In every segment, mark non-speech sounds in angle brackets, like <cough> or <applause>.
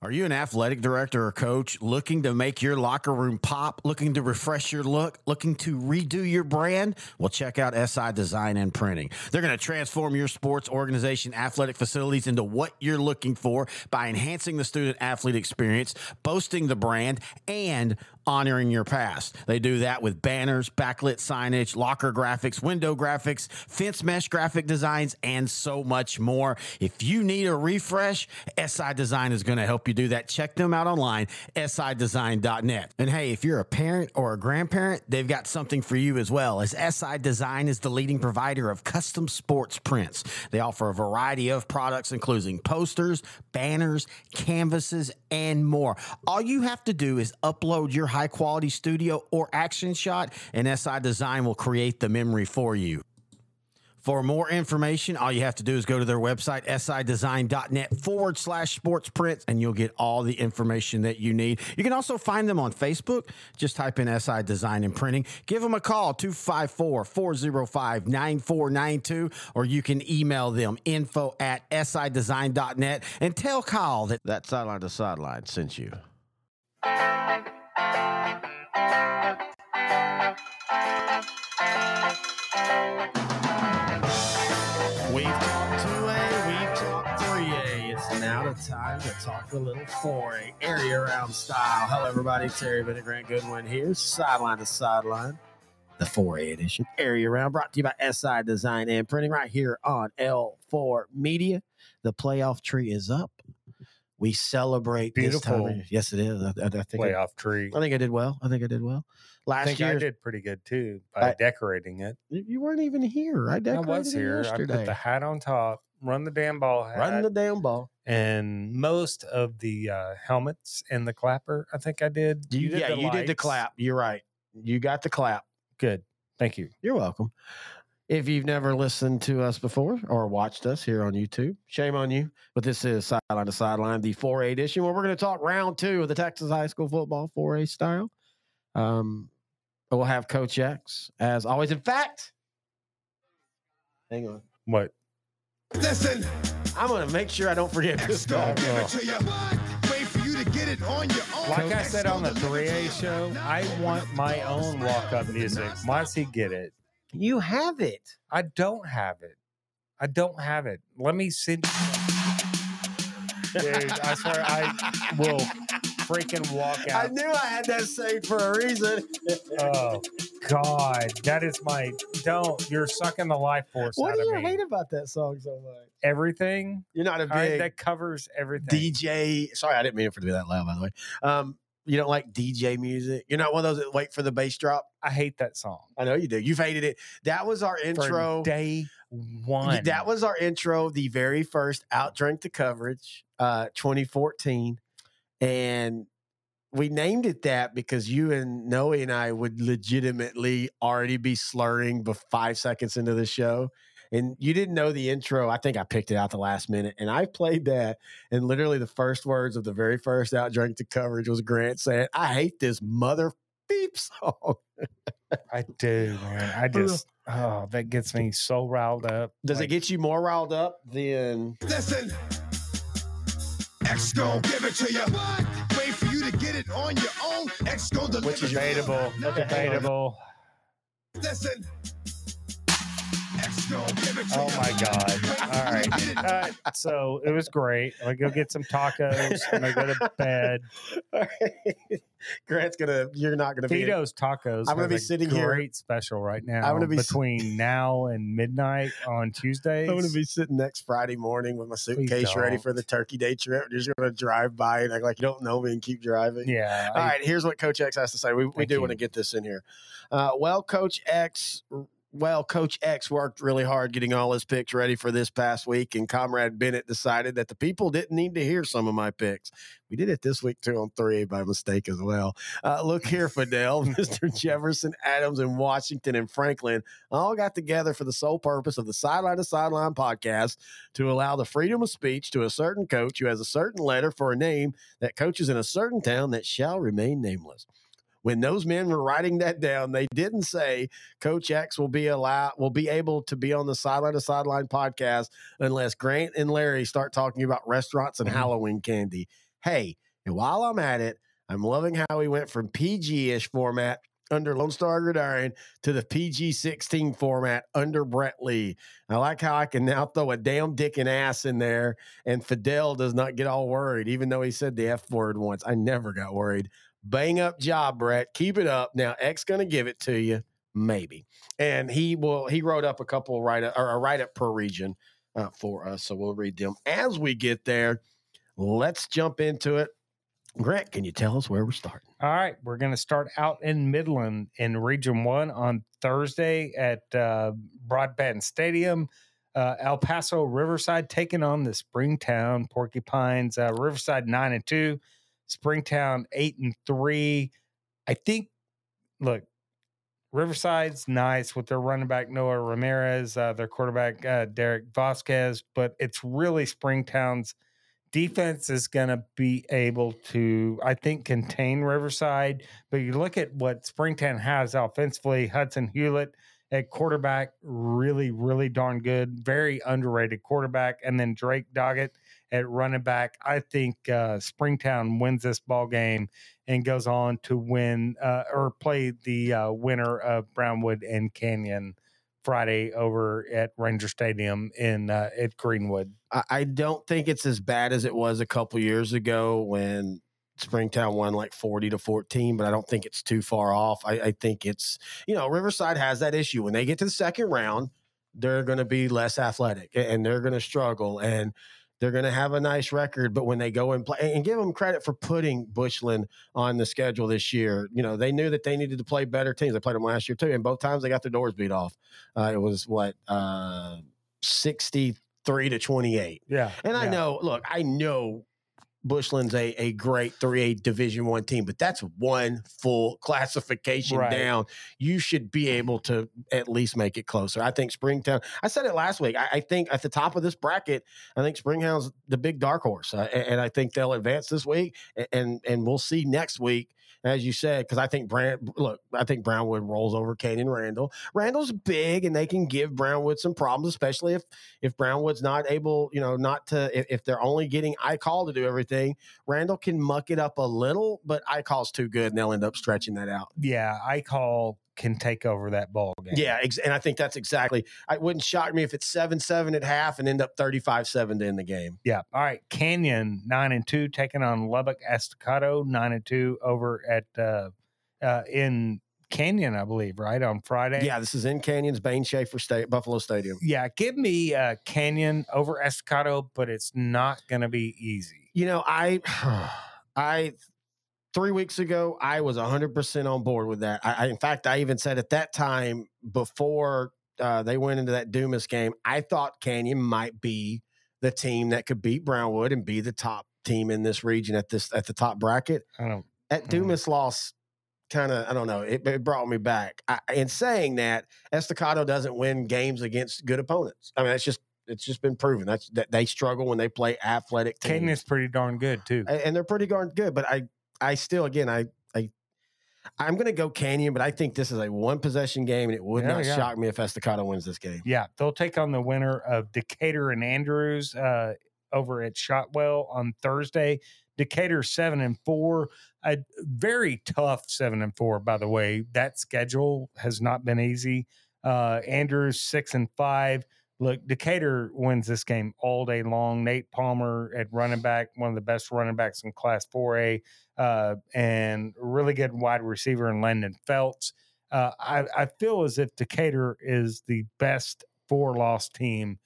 Are you an athletic director or coach looking to make your locker room pop, looking to refresh your look, looking to redo your brand? Well, check out SI Design and Printing. They're going to transform your sports organization athletic facilities into what you're looking for by enhancing the student athlete experience, boasting the brand, and honoring your past. They do that with banners, backlit signage, locker graphics, window graphics, fence mesh graphic designs, and so much more. If you need a refresh, SI Design is going to help you do that. Check them out online, sidesign.net. And hey, if you're a parent or a grandparent, they've got something for you as well, as SI Design is the leading provider of custom sports prints. They offer a variety of products, including posters, banners, canvases, and more. All you have to do is upload your high quality studio or action shot, and SI Design will create the memory for you. For more information, all you have to do is go to their website, sidesign.net forward slash sports prints, and you'll get all the information that you need. You can also find them on Facebook. Just type in SI Design and Printing. Give them a call, 254 405 9492, or you can email them info at sidesign.net and tell Kyle that that sideline to sideline sent you. We've talked 2A, we've talked 3A. It's now the time to talk a little 4A, area round style. Hello, everybody. Terry Bennett, Grant Goodwin here, sideline to sideline, the 4A edition, area round, brought to you by SI Design and Printing right here on L4 Media. The playoff tree is up. We celebrate this time. Beautiful. Yes, it is. I, I, I think I, playoff tree. I think I did well. I think I did well. I Last year, I did pretty good too by I- decorating it. you weren't even here. I I decorated was it here. I yesterday. put the hat on top, run the damn ball hat, Run the damn ball. and most of the uh, helmets and the clapper. I think I did. You, did yeah, you did the clap. You're right. You got the clap. Good. Thank you. You're welcome. If you've never listened to us before or watched us here on YouTube, shame on you. But this is Sideline to Sideline, the 4A edition, where we're going to talk round two of the Texas High School football 4A style. Um, we'll have Coach X as always. In fact, hang on. What? Listen, I'm going to make sure I don't forget this. X give it to you. Wait for you to get it on your own. Like I X said on the gon' deliver to 3A show, I want my own walk up music. non-stop. Why does he get it? You have it. I don't have it. I don't have it. Let me send you. Dude, I swear I will freaking walk out. I knew I had that saved for a reason. Oh God, that is my don't. You're sucking the life force what do you me. hate about that song so much? Everything. You're not a All right, big that covers everything. DJ. Sorry, I didn't mean for it to be that loud. By the way, um, you don't like DJ music. You're not one of those that wait for the bass drop. I hate that song. I know you do. You've hated it. That was our intro. From day one. That was our intro. The very first out. outdrink the coverage, uh, 2014, and we named it that because you and Noe and I would legitimately already be slurring be five seconds into the show. And you didn't know the intro. I think I picked it out the last minute. And I played that. And literally the first words of the very first outdrink to coverage was Grant saying, I hate this mother beep song. I do, man. I just oh, that gets me so riled up. Does it get you more riled up than Listen, X gon' give it to you. Wait for you to get it on your own. X gon' deliver Which is to debatable? Debatable. Listen. Oh my god! All right. Uh, <laughs> so it was great. I'm gonna go get some tacos. and I'm gonna go to bed. <laughs> Grant's gonna you're not gonna be Tito's Tacos. I'm gonna be sitting here- Great special right now. I'm gonna be s- between now and midnight on Tuesdays. <laughs> I'm gonna be sitting next Friday morning with my suitcase ready for the turkey day trip. You're just gonna drive by and act like you don't know me and keep driving. Yeah. All right, here's what Coach X has to say. We, we do want to get this in here. Uh, well, Coach X, well, Coach X worked really hard getting all his picks ready for this past week, and Comrade Bennett decided that the people didn't need to hear some of my picks. We did it this week too on three by mistake as well. Uh, look here, <laughs> Fidel, <laughs> Mr. Jefferson, Adams, and Washington and Franklin all got together for the sole purpose of the Sideline to Sideline podcast to allow the freedom of speech to a certain coach who has a certain letter for a name that coaches in a certain town that shall remain nameless. When those men were writing that down, they didn't say Coach X will be allowed will be able to be on the sideline to sideline podcast unless Grant and Larry start talking about restaurants and Mhm. Halloween candy. Hey, and while I'm at it, I'm loving how he went from PG ish format under Lone Star Gridiron to the PG 16 format under Brett Lee. I like how I can now throw a damn dick and ass in there, and Fidel does not get all worried, even though he said the F word once. I never got worried. Bang up job, Brett. Keep it up. Now, X going to give it to you, maybe. And he will, he wrote up a couple write up or a write up per region uh, for us. So we'll read them as we get there. Let's jump into it. Grant, can you tell us where we're starting? All right, we're going to start out in Midland in Region One on Thursday at uh, Broadband Stadium. Uh, El Paso Riverside taking on the Springtown Porcupines. Uh, Riverside nine and two, Springtown eight and three. I think. Look, Riverside's nice with their running back Noah Ramirez, uh, their quarterback uh, Derek Vasquez, but it's really Springtown's defense is going to be able to, I think, contain Riverside. But you look at what Springtown has offensively, Hudson Hewlett at quarterback, really, really darn good, very underrated quarterback. And then Drake Doggett at running back. I think uh, Springtown wins this ball game and goes on to win uh, or play the uh, winner of Brownwood and Canyon. Friday over at Ranger Stadium in uh, at Greenwood. I, don't think it's as bad as it was a couple years ago when Springtown won like 40 to 14, but I don't think it's too far off. I, I, think it's, you know, Riverside has that issue. When they get to the second round, they're going to be less athletic and they're going to struggle. And they're going to have a nice record, but when they go and play, and give them credit for putting Bushland on the schedule this year, you know, they knew that they needed to play better teams. They played them last year too, and both times they got their doors beat off. Uh, it was what uh, sixty three to twenty eight. Yeah, and I yeah. know. Look, I know Bushland's a, a great 3A Division One team, but that's one full classification Right. down. You should be able to at least make it closer. I think Springtown. I said it last week. I, I think at the top of this bracket, I think Springtown's the big dark horse, uh, and, and I think they'll advance this week, a- and and we'll see next week. As you said, because I think Brand, look, I think Brownwood rolls over Canyon Randall. Randall's big, and they can give Brownwood some problems, especially if if Brownwood's not able, you know, not to if, if they're only getting I call to do everything, Randall can muck it up a little, but I call's too good and they'll end up stretching that out. yeah, I call can take over that ball game. Yeah, ex- and I think that's exactly. It wouldn't shock me if it's seven seven at half and end up thirty five seven to end the game. yeah. All right, Canyon nine and two taking on Lubbock Estacado nine and two over at uh, uh, in Canyon, I believe, right on Friday. Yeah, this is in Canyon's Bain Schaeffer State Buffalo Stadium. yeah. Give me uh, Canyon over Estacado, but it's not going to be easy. You know, I <sighs> I three weeks ago I was hundred percent on board with that. I, I in fact I even said at that time before uh, they went into that Dumas game, I thought Canyon might be the team that could beat Brownwood and be the top team in this region at this at the top bracket. I don't. At. Dumas loss, kind of I don't know. It, it brought me back. I, in saying that, Estacado doesn't win games against good opponents. I mean, that's just it's just been proven. That's that they struggle when they play athletic teams is pretty darn good too. and they're pretty darn good. But I, I still, again, I, I, I'm going to go Canyon, but I think this is a one possession game, and it would Yeah, not yeah. shock me if Estacado wins this game. Yeah, they'll take on the winner of Decatur and Andrews uh, over at Shotwell on Thursday. Decatur seven and four, a very tough seven and four. By the way, that schedule has not been easy. Uh, Andrews six and five. Look, Decatur wins this game all day long. Nate Palmer at running back, one of the best running backs in Class 4A, uh, and really good wide receiver in Landon Feltz. Uh, I, I feel as if Decatur is the best four loss team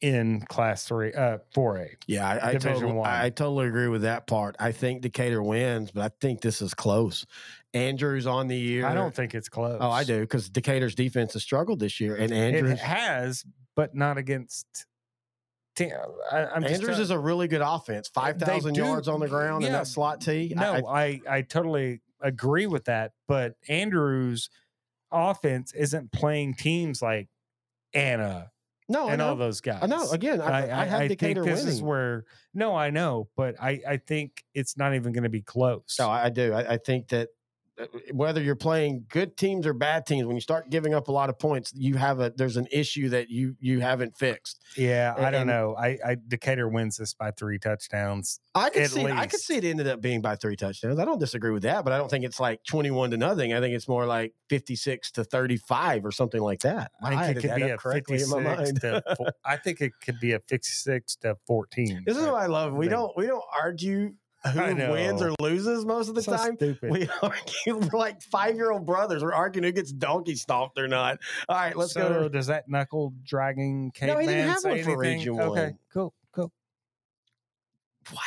in Class Three, uh, 4A. Yeah, I, I, totally, one. I totally agree with that part. I think Decatur wins, but I think this is close. Andrews on the year. I don't think it's close. Oh, I do because Decatur's defense has struggled this year, and It Andrews. has, but not against. Te- I, I'm just Andrews trying- is a really good offense. Five thousand yards on the ground in yeah. that slot T. No, I- I, I totally agree with that. But Andrews' offense isn't playing teams like Anna no, I and all know. those guys. I know. Again, I, I, have think Decatur this winning. is where no, I know, but I, I think it's not even going to be close. No, I, I do. I, I think that Uh, whether you're playing good teams or bad teams, when you start giving up a lot of points, you have a there's an issue that you you haven't fixed. Yeah, I don't know. I, I Decatur wins this by three touchdowns. I could see I could see it ended up being by three touchdowns. I don't disagree with that, but I don't think it's like 21 to nothing. I think it's more like 56 to 35 or something like that. I think added it could be a my fifty-six to. <laughs> I think it could be a fifty-six to fourteen. This is what I love. We don't we don't argue who wins or loses most of the So time. stupid. We <laughs> argue we're like five year old brothers. We're arguing who gets donkey stomped or not. All right, let's so go. To, does that knuckle dragging No, he didn't have say one for anything? Okay, cool, cool. wow.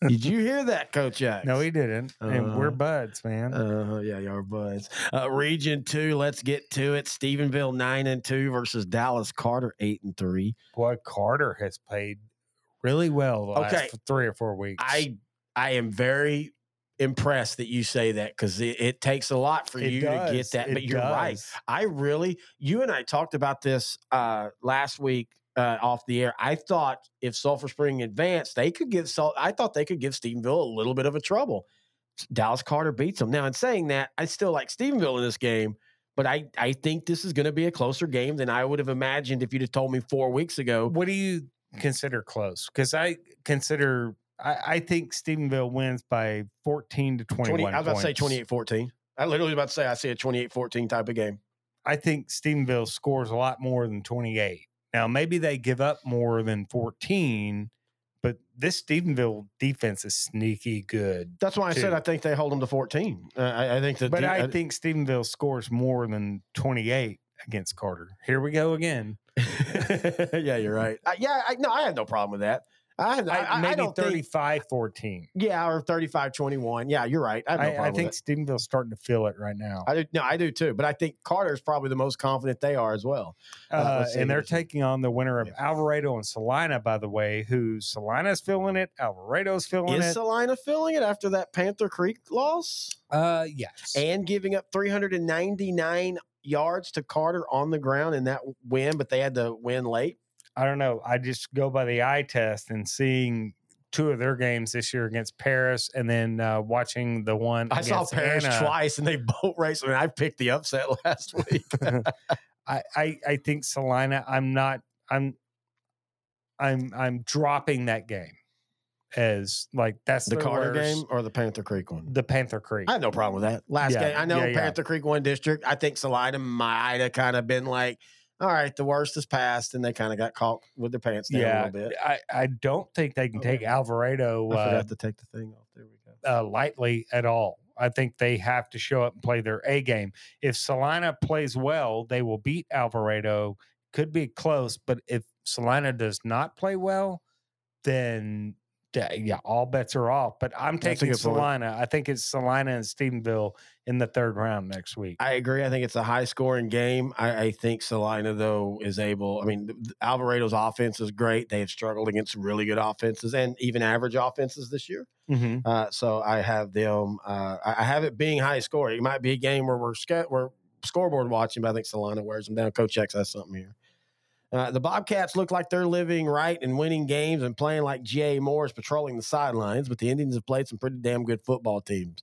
<laughs> Did you hear that, Coach X? No, he didn't. and we're Uh, buds, man. Uh, yeah, y'all are buds. Uh, region two, let's get to it. Stephenville nine and two versus Dallas Carter eight and three. Boy, Carter has played really well the Okay. f- three or four weeks. I I am very impressed that you say that because it, it takes a lot for It you to get that. it But you're right. I really, you and I talked about this uh, last week uh, off the air. I thought if Sulphur Spring advanced, they could give. Sul- I thought they could give Stephenville a little bit of a trouble. Dallas Carter beats them. Now, in saying that, I still like Stephenville in this game, but I I think this is going to be a closer game than I would have imagined if you'd have told me four weeks ago. What do you consider close? Because I consider, I, I think Stephenville wins by 14 to 21. 20, I was about to say points. 28 14. I literally was about to say I see a 28 14 type of game. I think Stephenville scores a lot more than 28. Now, maybe they give up more than 14, but this Stephenville defense is sneaky good. That's why I said I think they hold them to 14. Uh, I, I think that. But the- I think Stephenville scores more than 28 against Carter. Here we go again. <laughs> yeah, you're right. Uh, yeah, I, no, I have no problem with that. I, have, I, I, I, I maybe don't think. 35 14. Yeah, or 35 21. Yeah, you're right. I no I, I think Stephenville's starting to feel it right now. I do, no, I do too. But I think Carter's probably the most confident they are as well. Uh, Uh, and they're what it says. taking on the winner of Yeah. Alvarado and Celina, by the way, who Celina's feeling it, Alvarado's feeling Is it. Celina filling it after that Panther Creek loss uh, yes. and giving up 399 yards to Carter on the ground in that win, but they had to win late? I don't know. I just go by the eye test and seeing two of their games this year against Paris, and then uh, watching the one. I saw Paris Anna. twice and they <laughs> boat raced. I mean, I picked the upset <laughs> last week. <laughs> I, I I think Celina. I'm not. I'm. I'm I'm dropping that game as like that's the Carter worst- game or the Panther Creek one? the Panther Creek. I have no problem with that. Last Yeah, game, I know yeah, yeah. Panther Creek one district. I think Celina might have kind of been like, all right, the worst is past, and they kind of got caught with their pants down a little bit. I I don't think they can take Alvarado I uh, forgot to take the thing off. There we go. uh, lightly at all. I think they have to show up and play their A game. If Celina plays well, they will beat Alvarado. Could be close, but if Celina does not play well, then yeah, all bets are off. But I'm taking. Celina. I think it's Celina and Stephenville in the third round next week. I agree. I think it's a high scoring game. I, I think Celina though is able. I mean, Alvarado's offense is great. They have struggled against really good offenses and even average offenses this year. Mhm. Uh, so I have them. Uh, I have it being high scoring. It might be a game where we're we're scoreboard watching, but I think Celina wears them down. Coach X has something here. Uh, the Bobcats look like they're living right and winning games and playing like G.A. Moore is patrolling the sidelines, but the Indians have played some pretty damn good football teams.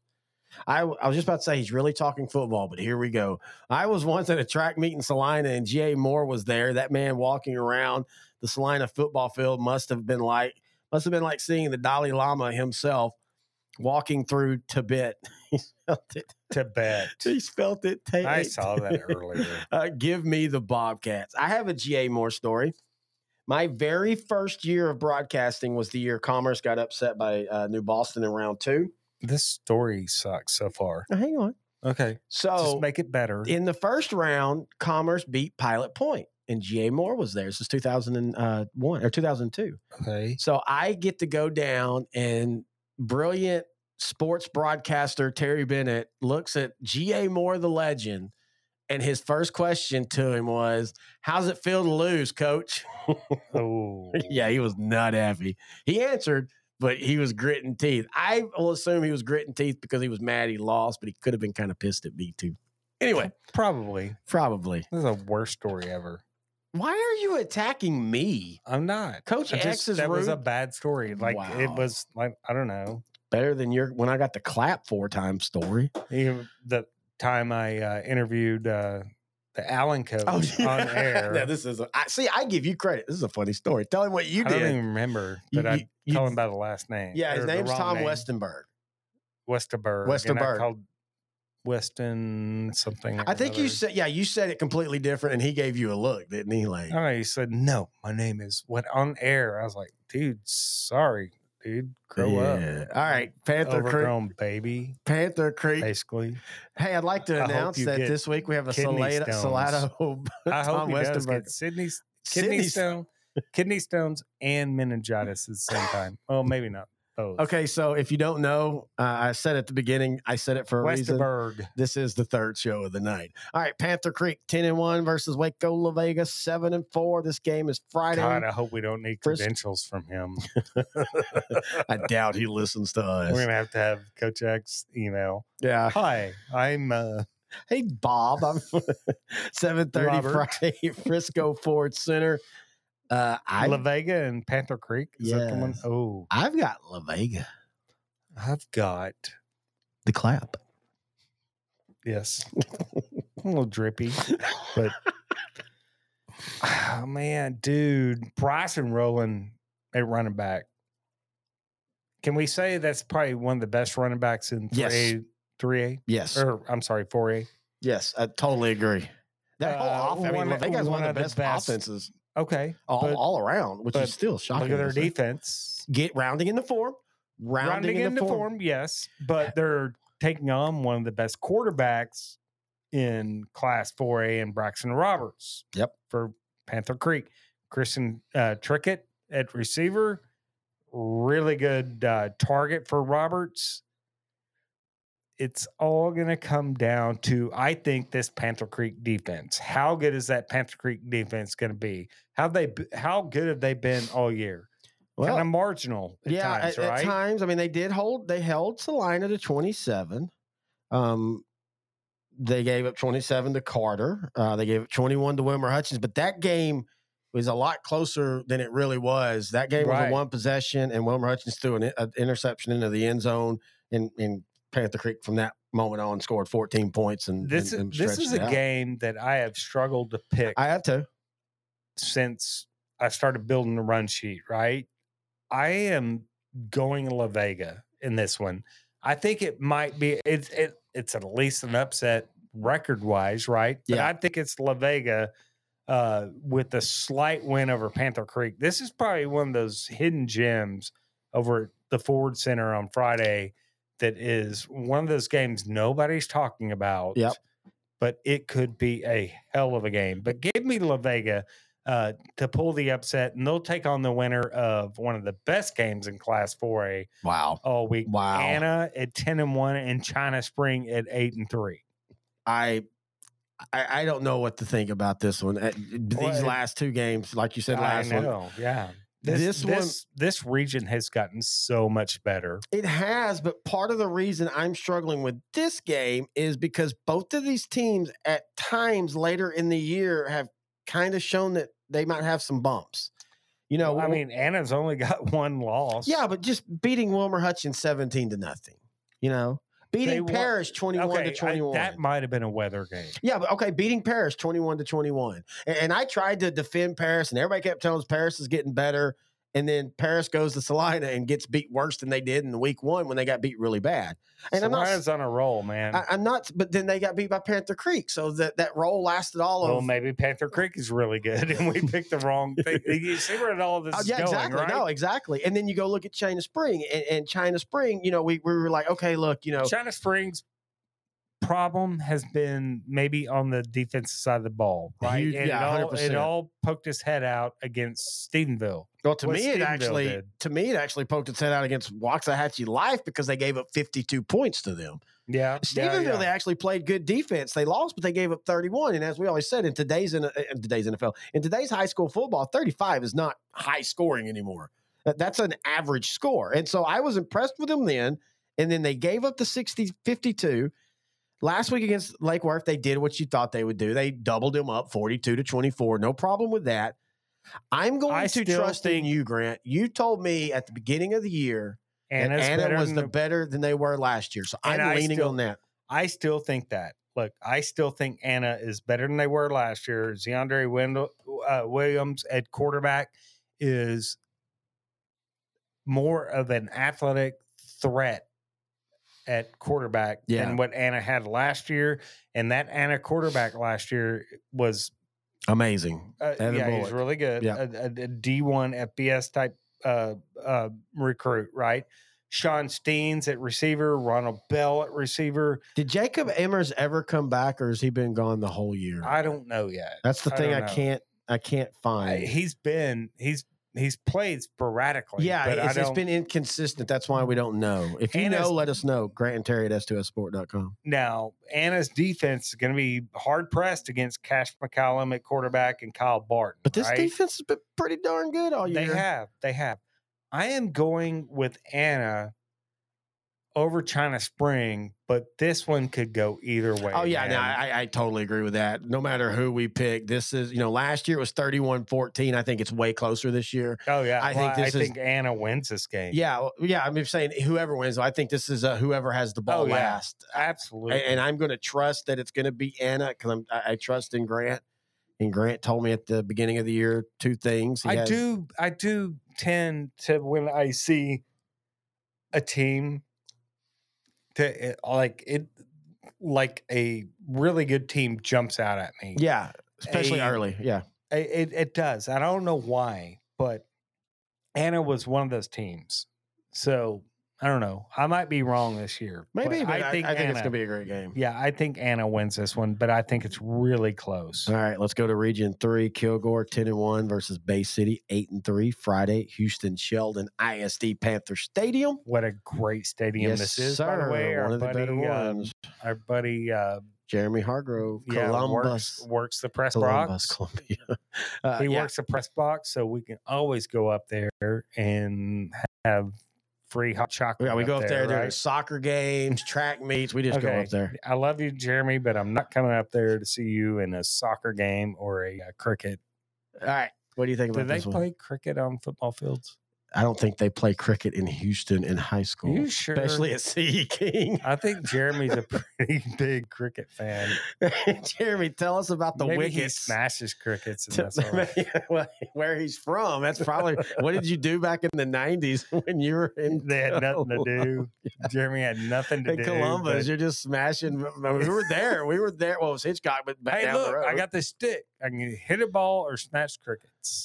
I, I was just about to say he's really talking football, but here we go. I was once at a track meet in Celina and G.A. Moore was there. That man walking around the Celina football field must have been like must have been like seeing the Dalai Lama himself walking through Tibet. <laughs> spelt it. Tibet. He spelt it. I saw that earlier. <laughs> Uh, give me the Bobcats. I have a GA Moore story. My very first year of broadcasting was the year Commerce got upset by uh, New Boston in round two. This story sucks so far. Now, hang on. Okay, So just make it better. in the first round, Commerce beat Pilot Point, and GA Moore was there. This is 2001 or 2002. okay. So I get to go down and brilliant sports broadcaster Terry Bennett looks at G.A. Moore, the legend, and his first question to him was, How's it feel to lose, coach? Oh, <laughs> yeah, he was not happy. He answered, but he was gritting teeth. I will assume he was gritting teeth because he was mad he lost, but he could have been kind of pissed at me too. Anyway, <laughs> probably. probably. This is the worst story ever. Why are you attacking me? I'm not. Coach I X just- is that was a bad story. Like it was like I don't know. Better than your when I got the clap four times story. You- the time I uh, interviewed uh, the Allen coach Oh, <laughs> on air. This is a, I see. I give you credit. This is a funny story. Tell him what you did. I don't even remember, You- but I you- call him by the last name. yeah, his name's Tom name. Westenberg. Westerberg. Westerberg. called Weston something. I think you said, yeah, you said it completely different, and he gave you a look, didn't he? Like, Oh, he said, no, my name is what on air. I was like, dude, sorry, dude, grow up. All right, Panther Creek. Overgrown baby, Panther Creek. basically. Hey, I'd like to I announce that this week we have a kidney Salado. <laughs> Salado I hope Tom he does Westenberg. get Sydney's kidney Sydney's- stone, kidney stones, and meningitis at the same time. Well, maybe not Okay, so if you don't know, uh, I said at the beginning, I said it for a reason. This is the third show of the night. All right, Panther Creek ten and one versus Waco La Vega seven and four. This game is Friday. God, I hope we don't need credentials from him. <laughs> <laughs> I doubt he listens to us. We're gonna have to have Coach X email. yeah. Hi, I'm uh, Hey Bob, I'm <laughs> seven thirty. Friday, Frisco Ford Center. Uh, I La Vega and Panther Creek. Is that the one? Yes. Oh, I've got La Vega, I've got the clap. yes, <laughs> a little drippy, but oh <sighs> man, dude, Bryson Rowland at running back. Can we say that's probably one of the best running backs in three Yes. A, three A, Yes, or I'm sorry, four A? yes, I totally agree. That whole Uh, offense, I mean, one- La Vega's one, one of the of the best, best- offenses Okay, all, but all around, which is still shocking. look at their defense. Get rounding in the form, rounding, rounding in into the form. yes, but they're taking on one of the best quarterbacks in Class 4A and Braxton Roberts. Yep. For Panther Creek, Christian uh, Trickett at receiver, really good uh, target for Roberts. It's all going to come down to, I think, this Panther Creek defense. How good is that Panther Creek defense going to be? How they, how good have they been all year? Well, kind of marginal at yeah, times, at, right? at times. I mean, they did hold. They held Celina to twenty seven. Um, they gave up twenty seven to Carter. Uh, they gave up twenty one to Wilmer Hutchins. But that game was a lot closer than it really was. That game was a one possession, and Wilmer Hutchins threw an, an interception into the end zone, and, and Panther Creek from that moment on scored fourteen points. And this and, and is this is a out. game that I have struggled to pick I have to. since I started building the run sheet. Right, I am going La Vega in this one. I think it might be it's it, it's at least an upset record wise, right? But Yeah. I think it's La Vega uh, with a slight win over Panther Creek. This is probably one of those hidden gems over at the Ford Center on Friday. That is one of those games nobody's talking about Yep. but it could be a hell of a game. But give me La Vega uh, to pull the upset, and they'll take on the winner of one of the best games in Class 4A Wow. all week. Wow. Anna at 10 and 1 and China Spring at 8 and 3. I, I I don't know what to think about this one. Uh, These Well, last two games, like you said I last one, yeah. This, This this, one- this region has gotten so much better. It has, but part of the reason I'm struggling with this game is because both of these teams at times later in the year have kind of shown that they might have some bumps. You know, I mean, Anna's only <laughs> got one loss. yeah, but just beating Wilmer Hutchins 17 to nothing. You know, beating won- Paris 21 okay, to I- 21. that might have been a weather game. Yeah, but okay, beating Paris 21 to 21. And, and I tried to defend Paris, and everybody kept telling us Paris is getting better. And then Paris goes to Celina and gets beat worse than they did in the week one when they got beat really bad. And I'm not, on a roll, man. I, I'm not, but then they got beat by Panther Creek. So that, that roll lasted all well, of. maybe Panther Creek is really good, <laughs> and we picked the wrong <laughs> thing. You see where all this oh, is yeah, going, exactly. right? No, exactly. And then you go look at China Spring, and, and China Spring, you know, we, we were like, okay, look, you know, China Springs problem has been maybe on the defensive side of the ball, right? Huge- and yeah, it, all, 100%. it all poked its head out against Stephenville. well, to me, it actually, did. to me, it actually poked its head out against Waxahachie Life because they gave up 52 points to them. Yeah, Stephenville, they actually played good defense. They lost, but they gave up 31. And as we always said, in today's in, in today's NFL, in today's high school football, 35 is not high scoring anymore. That's an average score. And so I was impressed with them then. And then they gave up the 60 52. Last week against Lake Worth, they did what you thought they would do. They doubled them up 42 to 24. No problem with that. I'm going I to trust in you, Grant. You told me at the beginning of the year And Anna's Anna was the the- better than they were last year. So I'm leaning still- on that. I still think that. Look, I still think Anna is better than they were last year. Zeandre Wendell, uh, Williams at quarterback is more of an athletic threat at quarterback Yeah. than what Anna had last year. And that Anna quarterback last year was, Amazing. uh, yeah, he's really good. Yeah. A, a, a D1 FBS type uh, uh, recruit, right? Sean Steens at receiver, Ronald Bell at receiver. Did Jacob Emmers ever come back, or has he been gone the whole year? I don't know yet. That's the thing don't I can't I can't I- find. he's been he's he's played sporadically. yeah, but it's, it's been inconsistent. That's why we don't know. If you Anna's- know, let us know. Grant and Terry at s2ssport.com. now. Anna's defense is going to be hard pressed against Cash McCallum at quarterback and Kyle Barton. But this right? defense has been pretty darn good all year. they have they have. I am going with Anna over China Spring, but this one could go either way. Oh yeah, no. I, I totally agree with that. No matter who we pick, this is you know last year it was 31-14. I think it's way closer this year. oh yeah. I I think this I is- think Anna wins this game. Yeah, yeah. I'm just saying whoever wins. I think this is uh, whoever has the ball Oh, yeah. last. absolutely. and, and I'm going to trust that it's going to be Anna because I, I trust in Grant. And Grant told me at the beginning of the year two things. He I has- do I do tend to when I see a team to it, like it like a really good team jumps out at me. Yeah, especially A- early. Yeah, It, it does. I don't know why, but Anna was one of those teams. So I don't know. I might be wrong this year. maybe. But I think, I think it's going to be a great game. Yeah, I think Anna wins this one, but I think it's really close. All right, let's go to Region Three. Kilgore ten and one versus Bay City eight and three. Friday, Houston Sheldon ISD Panther Stadium. What a great stadium yes, this is, sir. by the way. Our One of the buddy, better uh, ones. our buddy uh, Jeremy Hargrove, yeah, Columbus, works, works the press Columbus, box. Columbia. <laughs> Uh, he yeah. works the press box, so we can always go up there and have free hot chocolate. Yeah, we go up there. right? There's soccer games, track meets. We just go up there. I love you, Jeremy, but I'm not coming up there to see you in a soccer game or a, uh cricket. All right, what do you think Do about they this one? play cricket on football fields? I don't think they play cricket in Houston in high school, you sure? especially at CE King. I think Jeremy's a <laughs> pretty big cricket fan. <laughs> Jeremy, tell us about the Maybe he wickets. smashes crickets, and that's all <laughs> right. well, where he's from. That's probably what did you do back in the '90s when you were in? They had nothing to do. Jeremy had nothing to In do. Columbus, but- you're just smashing. We were there. We were there. Well, it was Hitchcock, but back Hey, down look, the road. I got this stick. I can hit a ball or snatch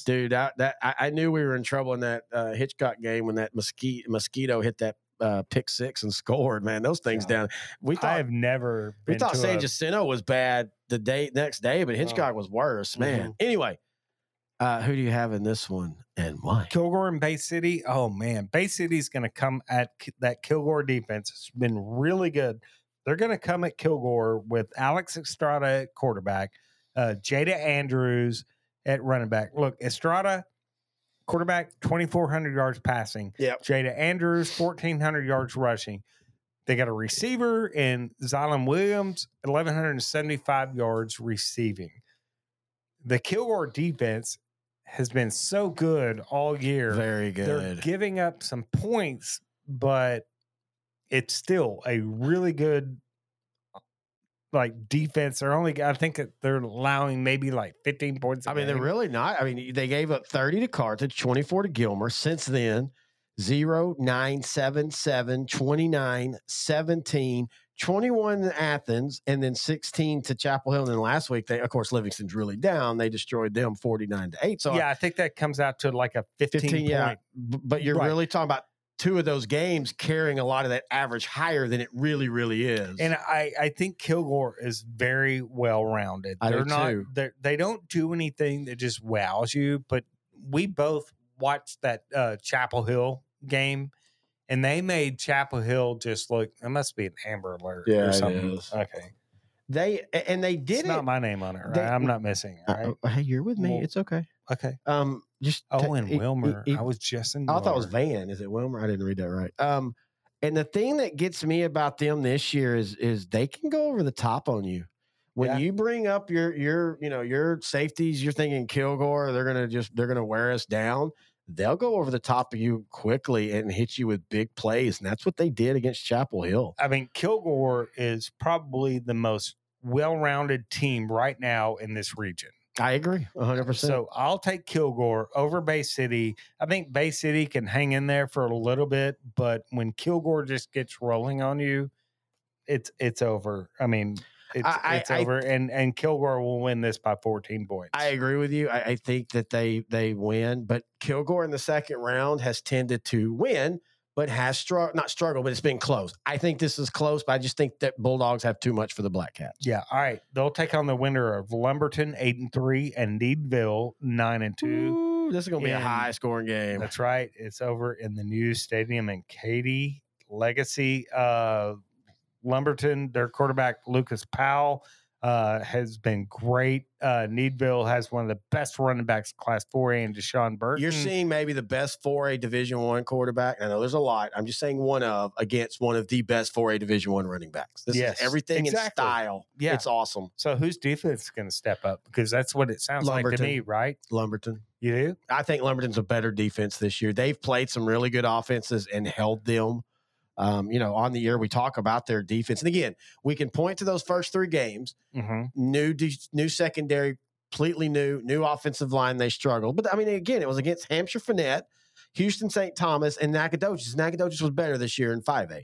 Dude, that, that I, I knew we were in trouble in that uh, Hitchcock game when that mosquito mosquito hit that uh, pick six and scored. Man, those things Yeah. down. We I thought have never we thought San a- Jacinto was bad the day next day, but Hitchcock was worse. Man. Anyway, uh, who do you have in this one and why? Kilgore and Bay City. Oh man, Bay City's going to come at K- that Kilgore defense. It's been really good. They're going to come at Kilgore with Alex Estrada at quarterback, uh, Jada Andrews at running back. Look, Estrada, quarterback, twenty four hundred yards passing. Yep. Jada Andrews, fourteen hundred yards rushing. They got a receiver in Xylem Williams, eleven hundred and seventy five yards receiving. The Kilgore defense has been so good all year. Very good. They're good. giving up some points, but it's still a really good like defense. They're only I think they're allowing maybe like 15 points. I I mean, they're really not. I mean, they gave up 30 to Carthage, 24 to Gilmer. Since then, 0, 9, 7, 7, 29, 17, 21 to Athens, and then 16 to Chapel Hill. And then last week, they, of course, Livingston's really down. They destroyed them 49 to 8. So, yeah, I think that comes out to like a 15, 15, yeah. but you're Right. really talking about two of those games carrying a lot of that average higher than it really, really is. And I, I think Kilgore is very well rounded. I do They're not too. they're, they don't do anything that just wows you, but we both watched that uh, Chapel Hill game and they made Chapel Hill just look it must be an Amber Alert Yeah, or something. is. Okay. they, and they did it's it. not my name on it, right? They- I'm not missing. it, Uh, Right? uh, hey, you're with me. Well, it's okay. okay. Um, just Oh, ta- and e- e- Wilmer. e- I was just in I thought it was Van. Is it Wilmer? I didn't read that right. Um, and the thing that gets me about them this year is is they can go over the top on you. When Yeah. you bring up your your you know your safeties, you're thinking Kilgore, they're gonna just they're gonna wear us down. they'll go over the top of you quickly and hit you with big plays. And that's what they did against Chapel Hill. I mean, Kilgore is probably the most well-rounded team right now in this region. I agree 100%. So I'll take Kilgore over Bay City. I think Bay City can hang in there for a little bit, but when Kilgore just gets rolling on you, it's it's over. I mean, it's I- it's I- over, and and Kilgore will win this by 14 points. I agree with you. I, I think that they they win, but Kilgore in the second round has tended to win, but has struggled not struggled, but it's been close. I think this is close, but I just think that Bulldogs have too much for the Black Cats. yeah. All right. They'll take on the winner of Lumberton eight and three and Needville nine and two. Ooh, this is going to be a high scoring game. That's right. It's over in the new stadium in Katy. Legacy. Uh, Lumberton, their quarterback Lucas Powell uh, has been great. Uh, Needville has one of the best running backs, class 4A, and Deshaun Burton. You're seeing maybe the best 4A Division One quarterback. I know there's a lot. I'm just saying one of against one of the best 4A Division One running backs. This Yes, is everything in style. Yeah. It's awesome. So whose defense is going to step up? Because that's what it sounds like to me, right? Lumberton. You do? I think Lumberton's a better defense this year. They've played some really good offenses and held them. Um, you know, on the year we talk about their defense, and again, we can point to those first three games. Mm-hmm. New, de- new secondary, completely new, new offensive line. They struggled, but I mean, again, it was against Hamshire Fannett, Houston St. Thomas, and Nacogdoches. Nacogdoches was better this year in 5A.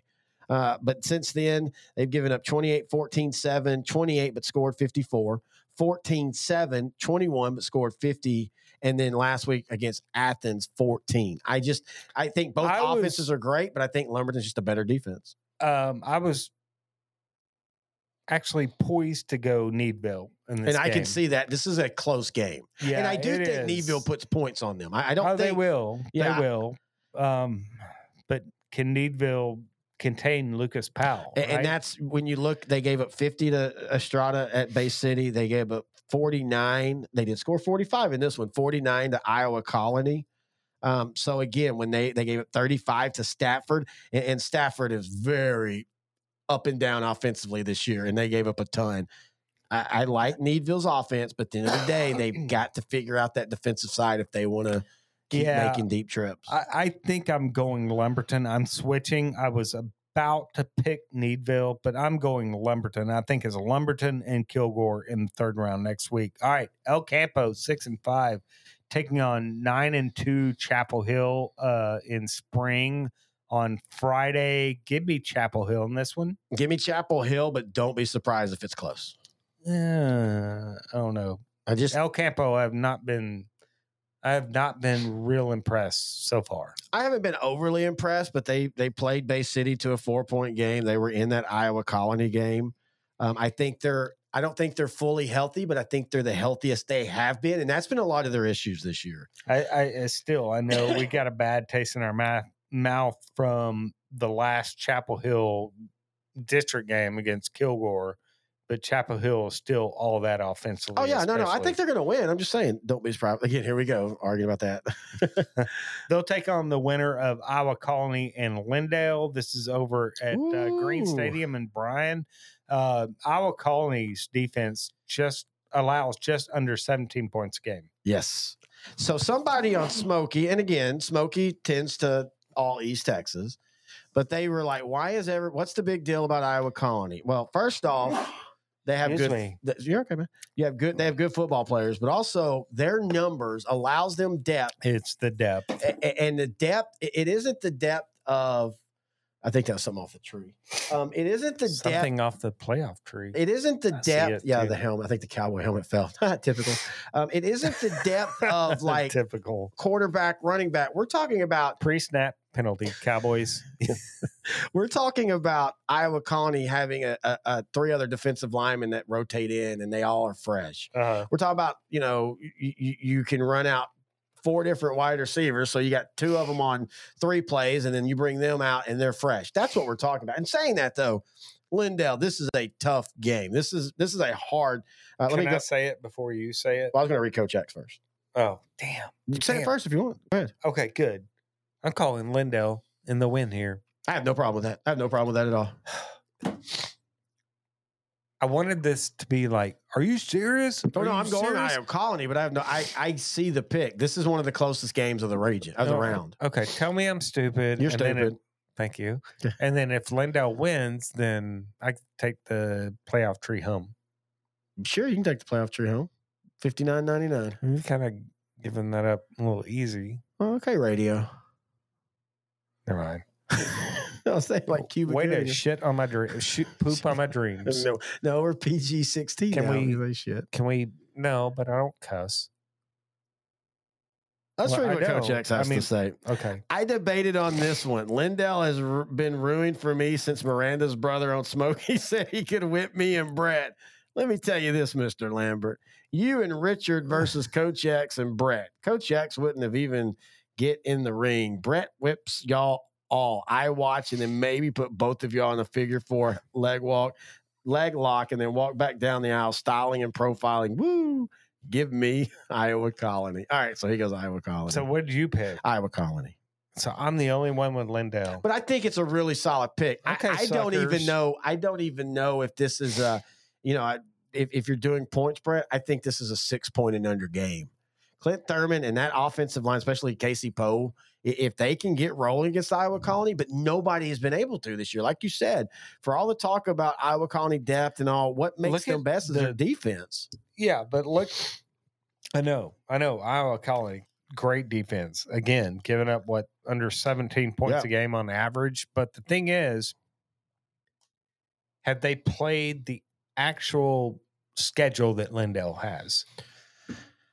Uh, but since then, they've given up 28, 14, 7, 28, but scored 54, 14, 7, 21, but scored 50. And then last week against Athens, 14. I just, I think both I was- offenses are great, but I think Lumberton's just a better defense. Um, I was actually poised to go Needville in this And I can see that this is a close game. Yeah, and I do think is. Needville puts points on them. I, I don't oh, they will. Yeah. They will. Um, but can Needville contain Lucas Powell? And, right? that's when you look, they gave up 50 to Estrada at Bay City. They gave up 49. They did score 45 in this one, 49 to Iowa Colony. Um, so again, when they, they gave up 35 to Stafford, and, and Stafford is very up and down offensively this year, and they gave up a ton. I, I like Needville's offense, but at the end of the day, they've <clears throat> got to figure out that defensive side if they want to keep Yeah. making deep trips. I, I think I'm going Lumberton. I'm switching. I was about to pick Needville, but I'm going Lumberton. I think it's Lumberton and Kilgore in the third round next week. All right, El Campo six and five, taking on nine and two Chapel Hill uh, in spring on Friday. Give me Chapel Hill in this one. Give me Chapel Hill, but don't be surprised if it's close. Uh, I don't know. I just El Campo, have not been. I have not been real impressed so far. I haven't been overly impressed, but they they played Bay City to a four point game. They were in that Iowa Colony game. Um, I think they're. I don't think they're fully healthy, but I think they're the healthiest they have been, and that's been a lot of their issues this year. I, I I still I know we <laughs> got a bad taste in our mouth mouth from the last Chapel Hill district game against Kilgore, but Chapel Hill is still all that offensively. Oh yeah, no, no, I think they're going to win. I'm just saying, don't be surprised. Again, here we go arguing about that. <laughs> they'll take on the winner of Iowa Colony and Lindale. This is over at uh, Green Stadium in Bryan. Uh, Iowa Colony's defense just allows just under 17 points a game. yes. So somebody on Smoky, and again, Smoky tends to all East Texas, but they were like, "Why is ever? What's the big deal about Iowa Colony?" Well, first off, they have Excuse good. me. You're okay, man. You have good. They have good football players, but also their numbers allows them depth, It's the depth. a- and the depth. it- isn't the depth of. I think that was something off the tree. Um, it isn't the depth. Something off the playoff tree. It isn't the I depth. Yeah, too. the helmet. I think the cowboy helmet fell. <laughs> Typical. Um, it isn't the depth <laughs> of like typical quarterback, running back. We're talking about pre-snap penalty. Cowboys. <laughs> we're talking about Iowa Colony having a, a, a three other defensive linemen that rotate in, and they all are fresh. Uh, We're talking about you know you, you can run out four different wide receivers, so you got two of them on three plays, and then you bring them out and they're fresh. That's what we're talking about. And saying that though, Lindale, this is a tough game. This is this is a hard. Uh, let me I go. say it before you say it? Well, I was going to read Coach X first. Oh, damn. You say it first if you want. Go ahead. Okay, good. I'm calling Lindale in the win here. I have no problem with that. I have no problem with that at all. <sighs> I wanted this to be like, are you serious? Oh Are no, you I'm going serious?" Iowa Colony, but I have no. I I see the pick. This is one of the closest games of the region of the round. Okay, tell me I'm stupid. You're and then stupid. it- thank you. and then if Lindale wins, then I take the playoff tree home. Sure, you can take the playoff tree home. Fifty nine ninety nine. You kind of giving that up a little easy. Okay, radio. Never mind. I was saying like Cuba. Way to shit on my dream, shoot <laughs> poop on my dreams. No, no, we're PG sixteen. Can now. we- Say shit? Can we? No, but I don't cuss. Let's Well, read I what Coach know. X I has mean- to say. Okay. I debated on this one. Lindale has r- been ruined for me since Miranda's brother on Smokey <laughs> said he could whip me and Brett. Let me tell you this, Mr. Lambert. You and Richard versus Coach X and Brett. Coach X wouldn't have even get in the ring. Brett whips y'all all. I watch and then maybe put both of y'all in a figure four <laughs> leg walk, leg lock, and then walk back down the aisle, styling and profiling. Woo! Give me <laughs> Iowa Colony. All right, so he goes Iowa Colony. So what did you pick? Iowa Colony. So I'm the only one with Lindale. But I think it's a really solid pick. I- Okay, I, don't even know. I don't even know if this is a, you know, I- if, if you're doing point spread, I think this is a six point and under game. Clint Thurman and that offensive line, especially Casey Poe, if they can get rolling against Iowa mm-hmm. Colony, but nobody has been able to this year. Like you said, for all the talk about Iowa Colony depth and all, what makes Look them best is their defense. Yeah, but look, I know, I know. Iowa Colony, great defense. Again, giving up what under 17 points Yeah. a game on average. But the thing is, have they played the actual schedule that Lindale has?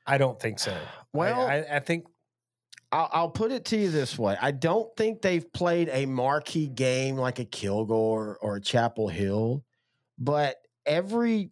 I don't think so. Well, I, I, I think I'll, I'll put it to you this way. I don't think they've played a marquee game like a Kilgore or a Chapel Hill, but every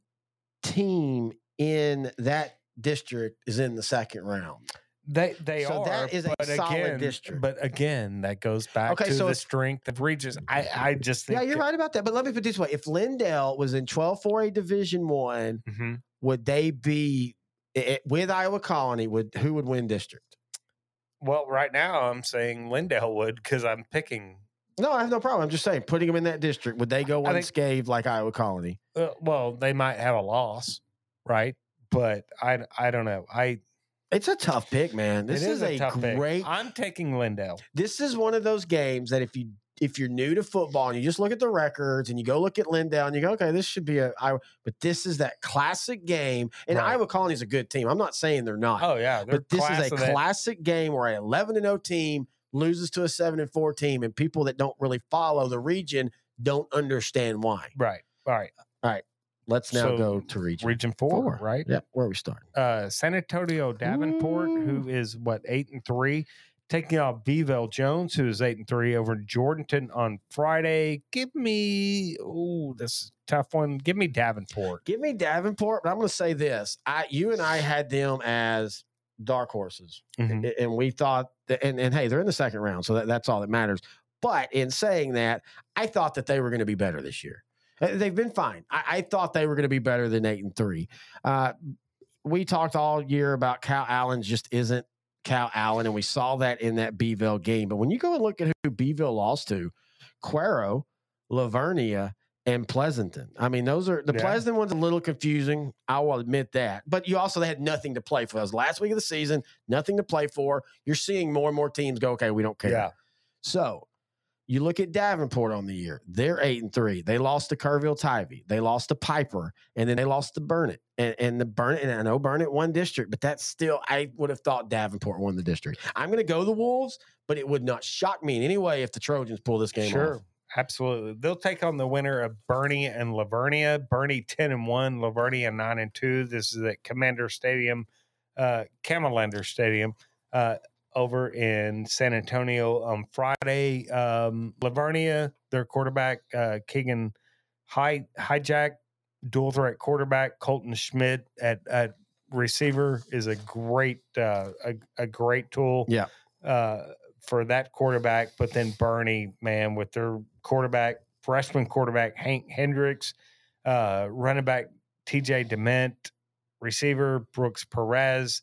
team in that district is in the second round. they they So are. that is a solid again, district. But again, that goes back Okay, to so the strength of regions. I I just think Yeah, you're that- right about that. But let me put it this way: if Lindale was in 12 4A Division One, Mhm. would they be i- i- with Iowa Colony? Would who would win district? Well, right now I'm saying Lindale would because I'm picking. No, I have no problem. I'm just saying, putting them in that district, would they go I think- unscathed like Iowa Colony? Uh, well, they might have a loss, right? But I I don't know. I It's a tough pick, man. This it is, a, tough pick. great I'm taking Lindale. this is one of those games that if you if you're new to football and you just look at the records and you go look at Lindale and you go, okay, this should be a Iowa, but this is that classic game. And Right. Iowa Colony is a good team. I'm not saying they're not, Oh yeah, but this is a classic game where a 11 and 0 team loses to a 7 and 4 team, and people that don't really follow the region don't understand why. right. All right. All right. Let's now So, go to region. Region four, Four. right? Yeah, where are we starting? Uh, San Antonio Davenport, who is what eight and three, taking out Beeville Jones, who is eight and three over Jourdanton on Friday. Give me oh, this is a tough one. Give me Davenport. Give me Davenport, but I'm going to say this: I, you and I had them as dark horses. Mhm. A- and we thought that, and, and hey, they're in the second round, so that, that's all that matters. But in saying that, I thought that they were going to be better this year. They've been fine. I, I thought they were going to be better than eight and three. Uh, we talked all year about Calallen just isn't Calallen, and we saw that in that Beeville game. But when you go and look at who Beeville lost to, Cuero, Lavernia, and Pleasanton. I mean, those are the Yeah. Pleasanton one's a little confusing. I will admit that. But you also they had nothing to play for. That was last week of the season, nothing to play for. You're seeing more and more teams go, okay, we don't care. Yeah. So you look at Davenport on the year. They're eight and three. They lost to Kerrville Tivy. They lost to Pieper, and then they lost to Burnet. And, and the Burnet, and I know Burnet won district, but that's still I would have thought Davenport won the district. I'm going to go the Wolves, but it would not shock me in any way if the Trojans pull this game Sure. off. Absolutely. They'll take on the winner of Boerne and Lavernia. Boerne 10 and 1, La Vernia 9 and 2. This is at Commander Stadium, uh, Comalander Stadium, uh, over in San Antonio on Friday. Um, La Vernia, their quarterback, uh, Keegan High, Hijack, dual threat quarterback, Colton Schmidt at, at receiver is a great, uh, a, a great tool. Yeah. Uh, for that quarterback, but then Boerne, man, with their quarterback, freshman quarterback Hank Hendricks, uh, running back TJ Dement, receiver Brooks Perez.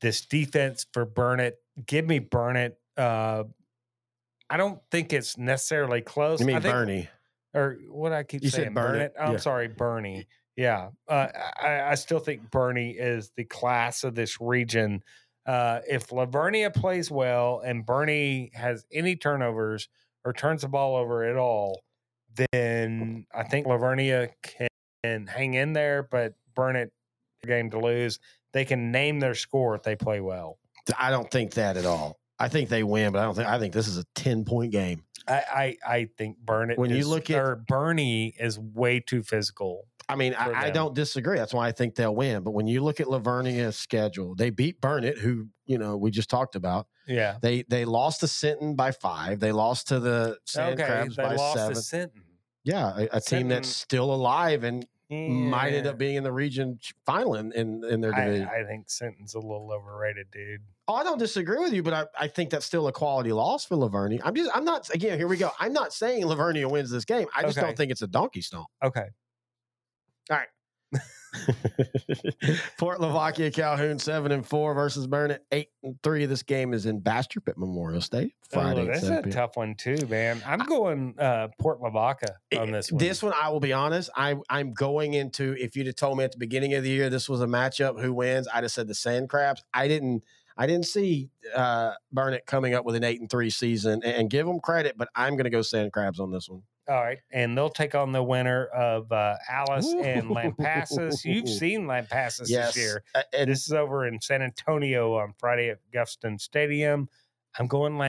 This defense for Burnet, give me Burnet. Uh, I don't think it's necessarily close. You I mean think, Boerne? or what I keep You saying, Burnet, Burnet. I'm sorry, Boerne. Yeah, uh, I, I still think Boerne is the class of this region. Uh, if La Vernia plays well and Boerne has any turnovers or turns the ball over at all, then I think La Vernia can hang in there, but burn it game to lose. They can name their score if they play well. I don't think that at all. I think they win, but I don't think I think this is a 10 point game. I I, I think burn it When you look at- Boerne is way too physical. I mean, I, I don't disagree. That's why I think they'll win. But when you look at La Vernia's schedule, they beat Burnet, who you know we just talked about. Yeah. They they lost to Sinton by five. They lost to the Sand Okay. Crabs by lost seven. yeah, a, a team that's still alive and might end up being in the region final in in, in their I, division. I think Sinton's a little overrated, dude. Oh, I don't disagree with you, but I, I think that's still a quality loss for La Vernia. I'm just I'm not again. Here we go. I'm not saying La Vernia wins this game. I just Okay. don't think it's a donkey stomp. Okay. All right. <laughs> Port Lavaca Calhoun seven and four versus Burnet eight and three. This game is in Bastrop at Memorial Stadium Friday. Oh, that's 7 a tough one too, man. I'm going uh, Port Lavaca on this one. This one, I will be honest. I I'm going into. If you'd have told me at the beginning of the year this was a matchup, who wins? I'd have said the Sand Crabs. I didn't. I didn't see uh, Burnet coming up with an eight and three season, and, and give them credit. But I'm going to go Sand Crabs on this one. All right, and they'll take on the winner of uh, Alice and Lampasas. You've seen Lampasas this year. Uh, and This is over in San Antonio on Friday at Gulfston Stadium. I'm going Lam-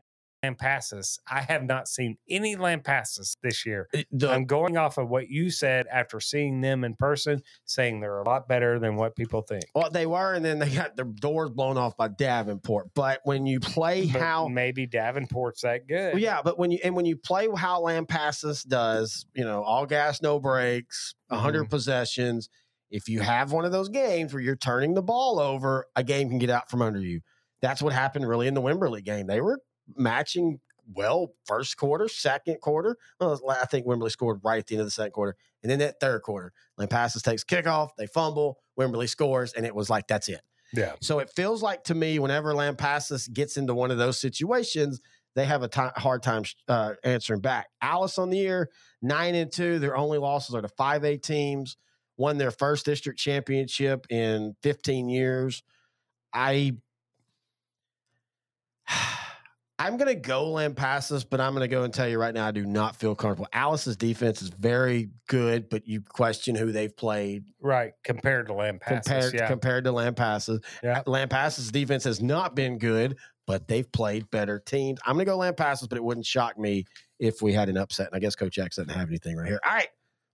Lampasas. I have not seen any Lampasas this year. the, I'm going off of what you said after seeing them in person, saying they're a lot better than what people think. well, they were, and then they got their doors blown off by Davenport. But when you play But how maybe Davenport's that good. Well, yeah, but when you and when you play how Lampasas does, you know, all gas, no brakes, 100 Mm-hmm. possessions. If you have one of those games where you're turning the ball over, a game can get out from under you. That's what happened really in the Wimberley game. They were matching well first quarter, second quarter. Well, I think Wimberley scored right at the end of the second quarter, and then that third quarter, Lampasas takes kickoff, they fumble, Wimberley scores, and it was like that's it. Yeah. So it feels like to me, whenever Lampasas gets into one of those situations, they have a hard time uh, answering back. Alice on the year, nine and two. Their only losses are to five A teams. Won their first district championship in 15 years. I, <sighs> I'm going to go Lampasas, but I'm going to go and tell you right now, I do not feel comfortable. Alice's defense is very good, but you question who they've played Right. Compared to Lampasas. compared yeah. compared to Lampasas. Yeah. passes defense has not been good, but they've played better teams. I'm going to go Lampasas, but it wouldn't shock me if we had an upset. And I guess Coach X doesn't have anything right here. All right,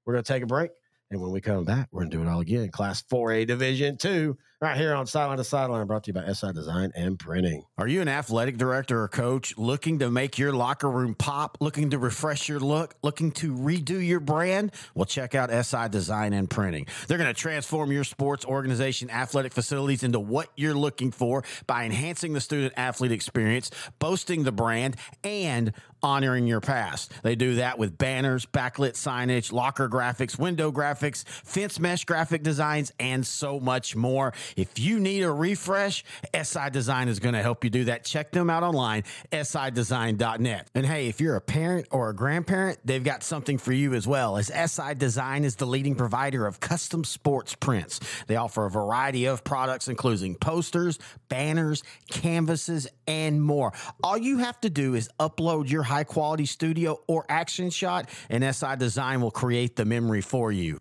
we're going to take a break. And when we come back, we're going to do it all again. Class 4A Division 2, right here on Sideline to Sideline, brought to you by SI Design and Printing. Are you an athletic director or coach looking to make your locker room pop, looking to refresh your look, looking to redo your brand? Well, check out SI Design and Printing. They're going to transform your sports organization athletic facilities into what you're looking for by enhancing the student athlete experience, boasting the brand, and honoring your past. They do that with banners, backlit signage, locker graphics, window graphics, fence mesh graphic designs, and so much more. If you need a refresh, SI Design is going to help you do that. Check them out online, sidesign.net. And hey, if you're a parent or a grandparent, they've got something for you as well, as SI Design is the leading provider of custom sports prints. They offer a variety of products, including posters, banners, canvases, and more. All you have to do is upload your high quality studio or action shot, and SI Design will create the memory for you.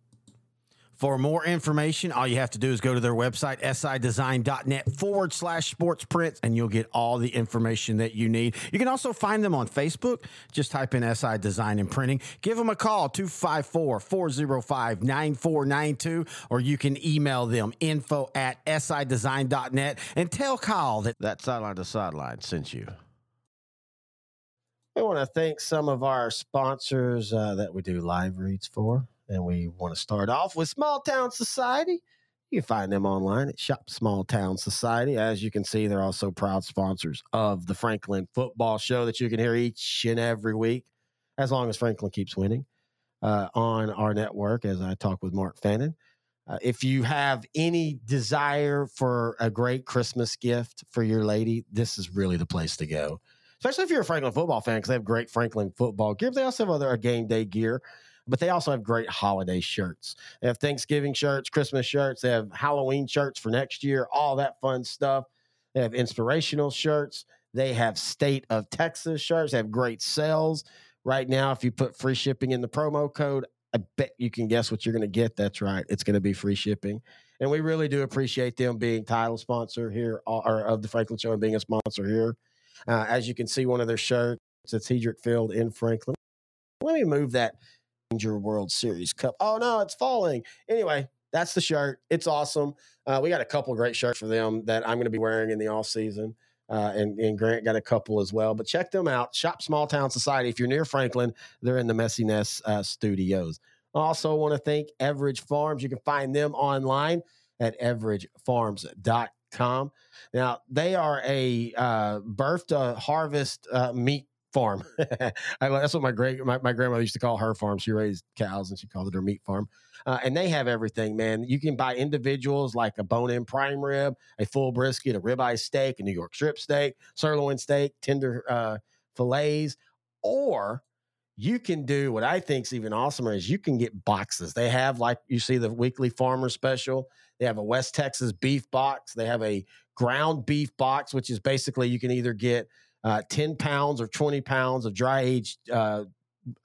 For more information, all you have to do is go to their website, sidesign.net forward slash sports prints, and you'll get all the information that you need. You can also find them on Facebook. Just type in SI Design and Printing. Give them a call, 254 405 9492, or you can email them info at sidesign.net and tell Kyle that that sideline to sideline sent you. We want to thank some of our sponsors uh, that we do live reads for. And we want to start off with Small Town Society. You can find them online at Shop Small Town Society. As you can see, they're also proud sponsors of the Franklin Football Show that you can hear each and every week, as long as Franklin keeps winning uh, on our network, as I talk with Mark Fannin. Uh, if you have any desire for a great Christmas gift for your lady, this is really the place to go especially if you're a Franklin football fan, because they have great Franklin football gear. They also have other uh, game day gear. But they also have great holiday shirts. They have Thanksgiving shirts, Christmas shirts, they have Halloween shirts for next year, all that fun stuff. They have inspirational shirts. They have state of Texas shirts. They have great sales right now. If you put free shipping in the promo code, I bet you can guess what you're going to get. That's right. It's going to be free shipping. And we really do appreciate them being title sponsor here or of the Franklin Show and being a sponsor here. Uh, as you can see, one of their shirts, it's Hedrick Field in Franklin. Let me move that Ranger World Series Cup. Oh, no, it's falling. Anyway, that's the shirt. It's awesome. Uh, we got a couple great shirts for them that I'm going to be wearing in the off season. Uh, and, and Grant got a couple as well. But check them out. Shop Small Town Society. If you're near Franklin, they're in the Messiness uh, studios. I also want to thank Evridge Farms. You can find them online at evridgefarms.com. Now, they are a uh, birth to harvest uh, meat farm. <laughs> I, that's what my great my, my grandmother used to call her farm. She raised cows and she called it her meat farm. Uh, and they have everything, man. You can buy individuals like a bone-in prime rib, a full brisket, a ribeye steak, a New York strip steak, sirloin steak, tender uh, fillets, or you can do what I think is even awesomer is you can get boxes. They have like you see the weekly farmer special. They have a West Texas beef box. They have a ground beef box, which is basically you can either get uh, 10 pounds or 20 pounds of dry aged uh,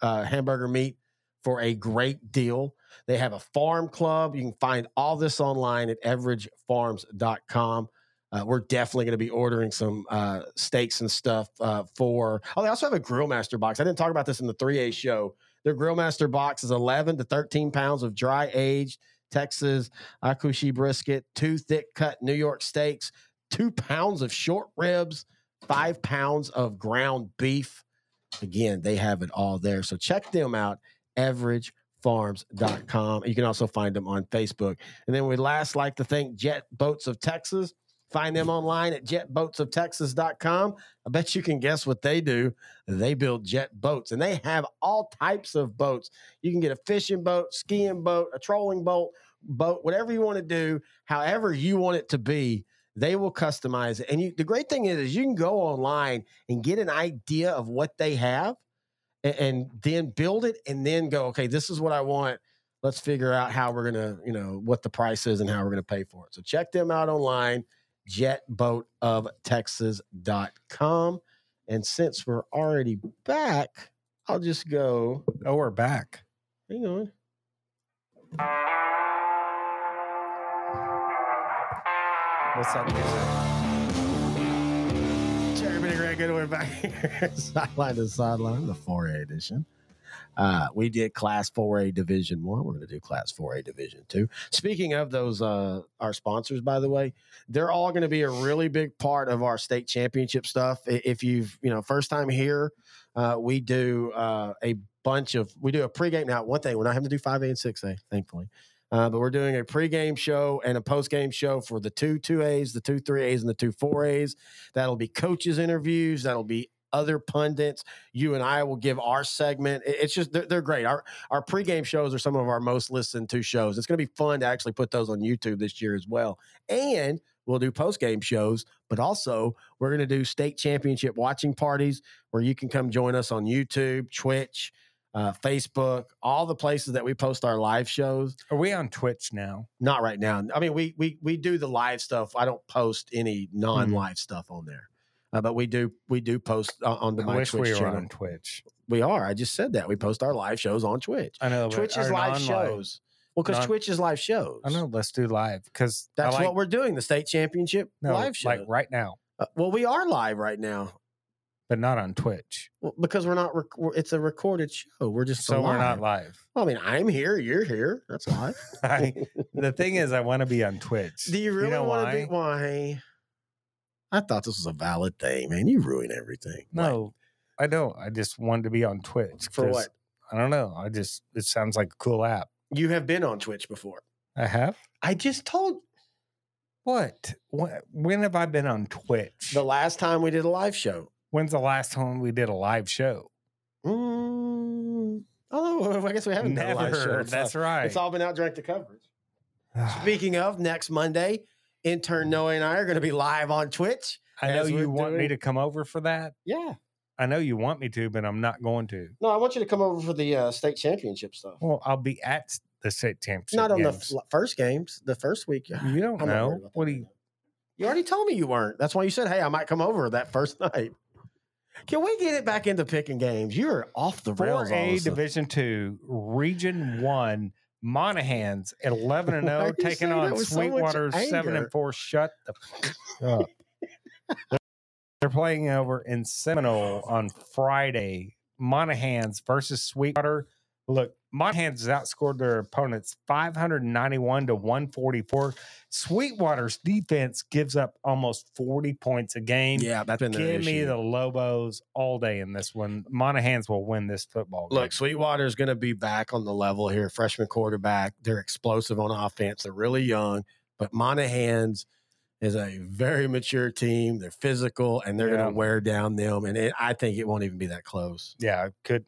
uh, hamburger meat for a great deal. They have a farm club. You can find all this online at evridgefarms.com. Uh, we're definitely going to be ordering some uh, steaks and stuff uh, for. Oh, they also have a Grill Master box. I didn't talk about this in the 3A show. Their Grill Master box is 11 to 13 pounds of dry aged Texas Akaushi brisket, two thick cut New York steaks, two pounds of short ribs, five pounds of ground beef. Again, they have it all there. So check them out, evridgefarms.com. You can also find them on Facebook. And then we last like to thank Jet Boats of Texas. Find them online at jetboatsoftexas.com. I bet you can guess what they do. They build jet boats and they have all types of boats. You can get a fishing boat, skiing boat, a trolling boat, boat, whatever you want to do, however you want it to be they will customize it. And you, the great thing is, is you can go online and get an idea of what they have and, and, then build it and then go, okay, this is what I want. Let's figure out how we're going to, you know, what the price is and how we're going to pay for it. So check them out online, jetboatoftexas.com. And since we're already back, I'll just go. Oh, we're back. Hang on. What's that music? Cherry Benny Greg, good. We're back here. <laughs> sideline to sideline, the 4A edition. Uh, we did Class 4A Division One. We're going to do Class 4A Division Two. Speaking of those, uh, our sponsors, by the way, they're all going to be a really big part of our state championship stuff. If you've, you know, first time here, uh, we do uh, a bunch of we do a pregame. Now, one thing we're not having to do 5A and 6A, thankfully. Uh, but we're doing a pregame show and a postgame show for the two two A's, the two three A's, and the two four A's. That'll be coaches' interviews. That'll be other pundits. You and I will give our segment. It's just they're, they're, great. Our our pregame shows are some of our most listened to shows. It's going to be fun to actually put those on YouTube this year as well. And we'll do postgame shows, but also we're going to do state championship watching parties where you can come join us on YouTube, Twitch uh, Facebook, all the places that we post our live shows. Are we on Twitch now? Not right now. I mean, we we we do the live stuff. I don't post any non-live mm. stuff on there, uh, but we do we do post uh, on the I wish Twitch we were channel. on Twitch. We are. I just said that we post our live shows on Twitch. I know. Twitch is live shows. Well, because Twitch is live shows. I know. Let's do live because that's like, what we're doing. The state championship no, live show, like right now. Uh, well, we are live right now but not on Twitch. Well, because we're not. Rec- it's a recorded show. We're just so we're not live. Well, I mean, I'm here. You're here. That's live. <laughs> I, the thing is, I want to be on Twitch. Do you really you know want to be? Why? I thought this was a valid thing, man. You ruin everything. No, I don't. I just wanted to be on Twitch. For what? I don't know. I just it sounds like a cool app. You have been on Twitch before. I have. I just told. What? When have I been on Twitch? The last time we did a live show. When's the last time we did a live show? Mm, oh, <laughs> I guess we haven't Never. done a live show. It's That's all, right. It's all been out direct to coverage. Speaking of, next Monday, intern Noah and I are going to be live on Twitch. I know you want me to come over for that. Yeah. I know you want me to, but I'm not going to. No, I want you to come over for the uh, state championship stuff. Well, I'll be at the state championship. Not on the f- first games, the first week. <sighs> You don't I'm know. What do you? You already told me you weren't. That's why you said, "Hey, I might come over that first <laughs> night." Can we get it back into picking games? You're off the rails. Four A. Division Two, Region One, Monahans at eleven and <laughs> zero oh taking on with so Sweetwater seven and four. Shut the <laughs> f- up. They're playing over in Seminole on Friday. Monahans versus Sweetwater. Look, Monahans has outscored their opponents 591 to 144. Sweetwater's defense gives up almost 40 points a game. Yeah, that's been Give me the Lobos all day in this one. Monahans will win this football game. Look, Sweetwater's going to be back on the level here. Freshman quarterback. They're explosive on offense. They're really young, but Monahans is a very mature team. They're physical and they're Yeah. going to wear down them. And it, I think it won't even be that close. yeah, could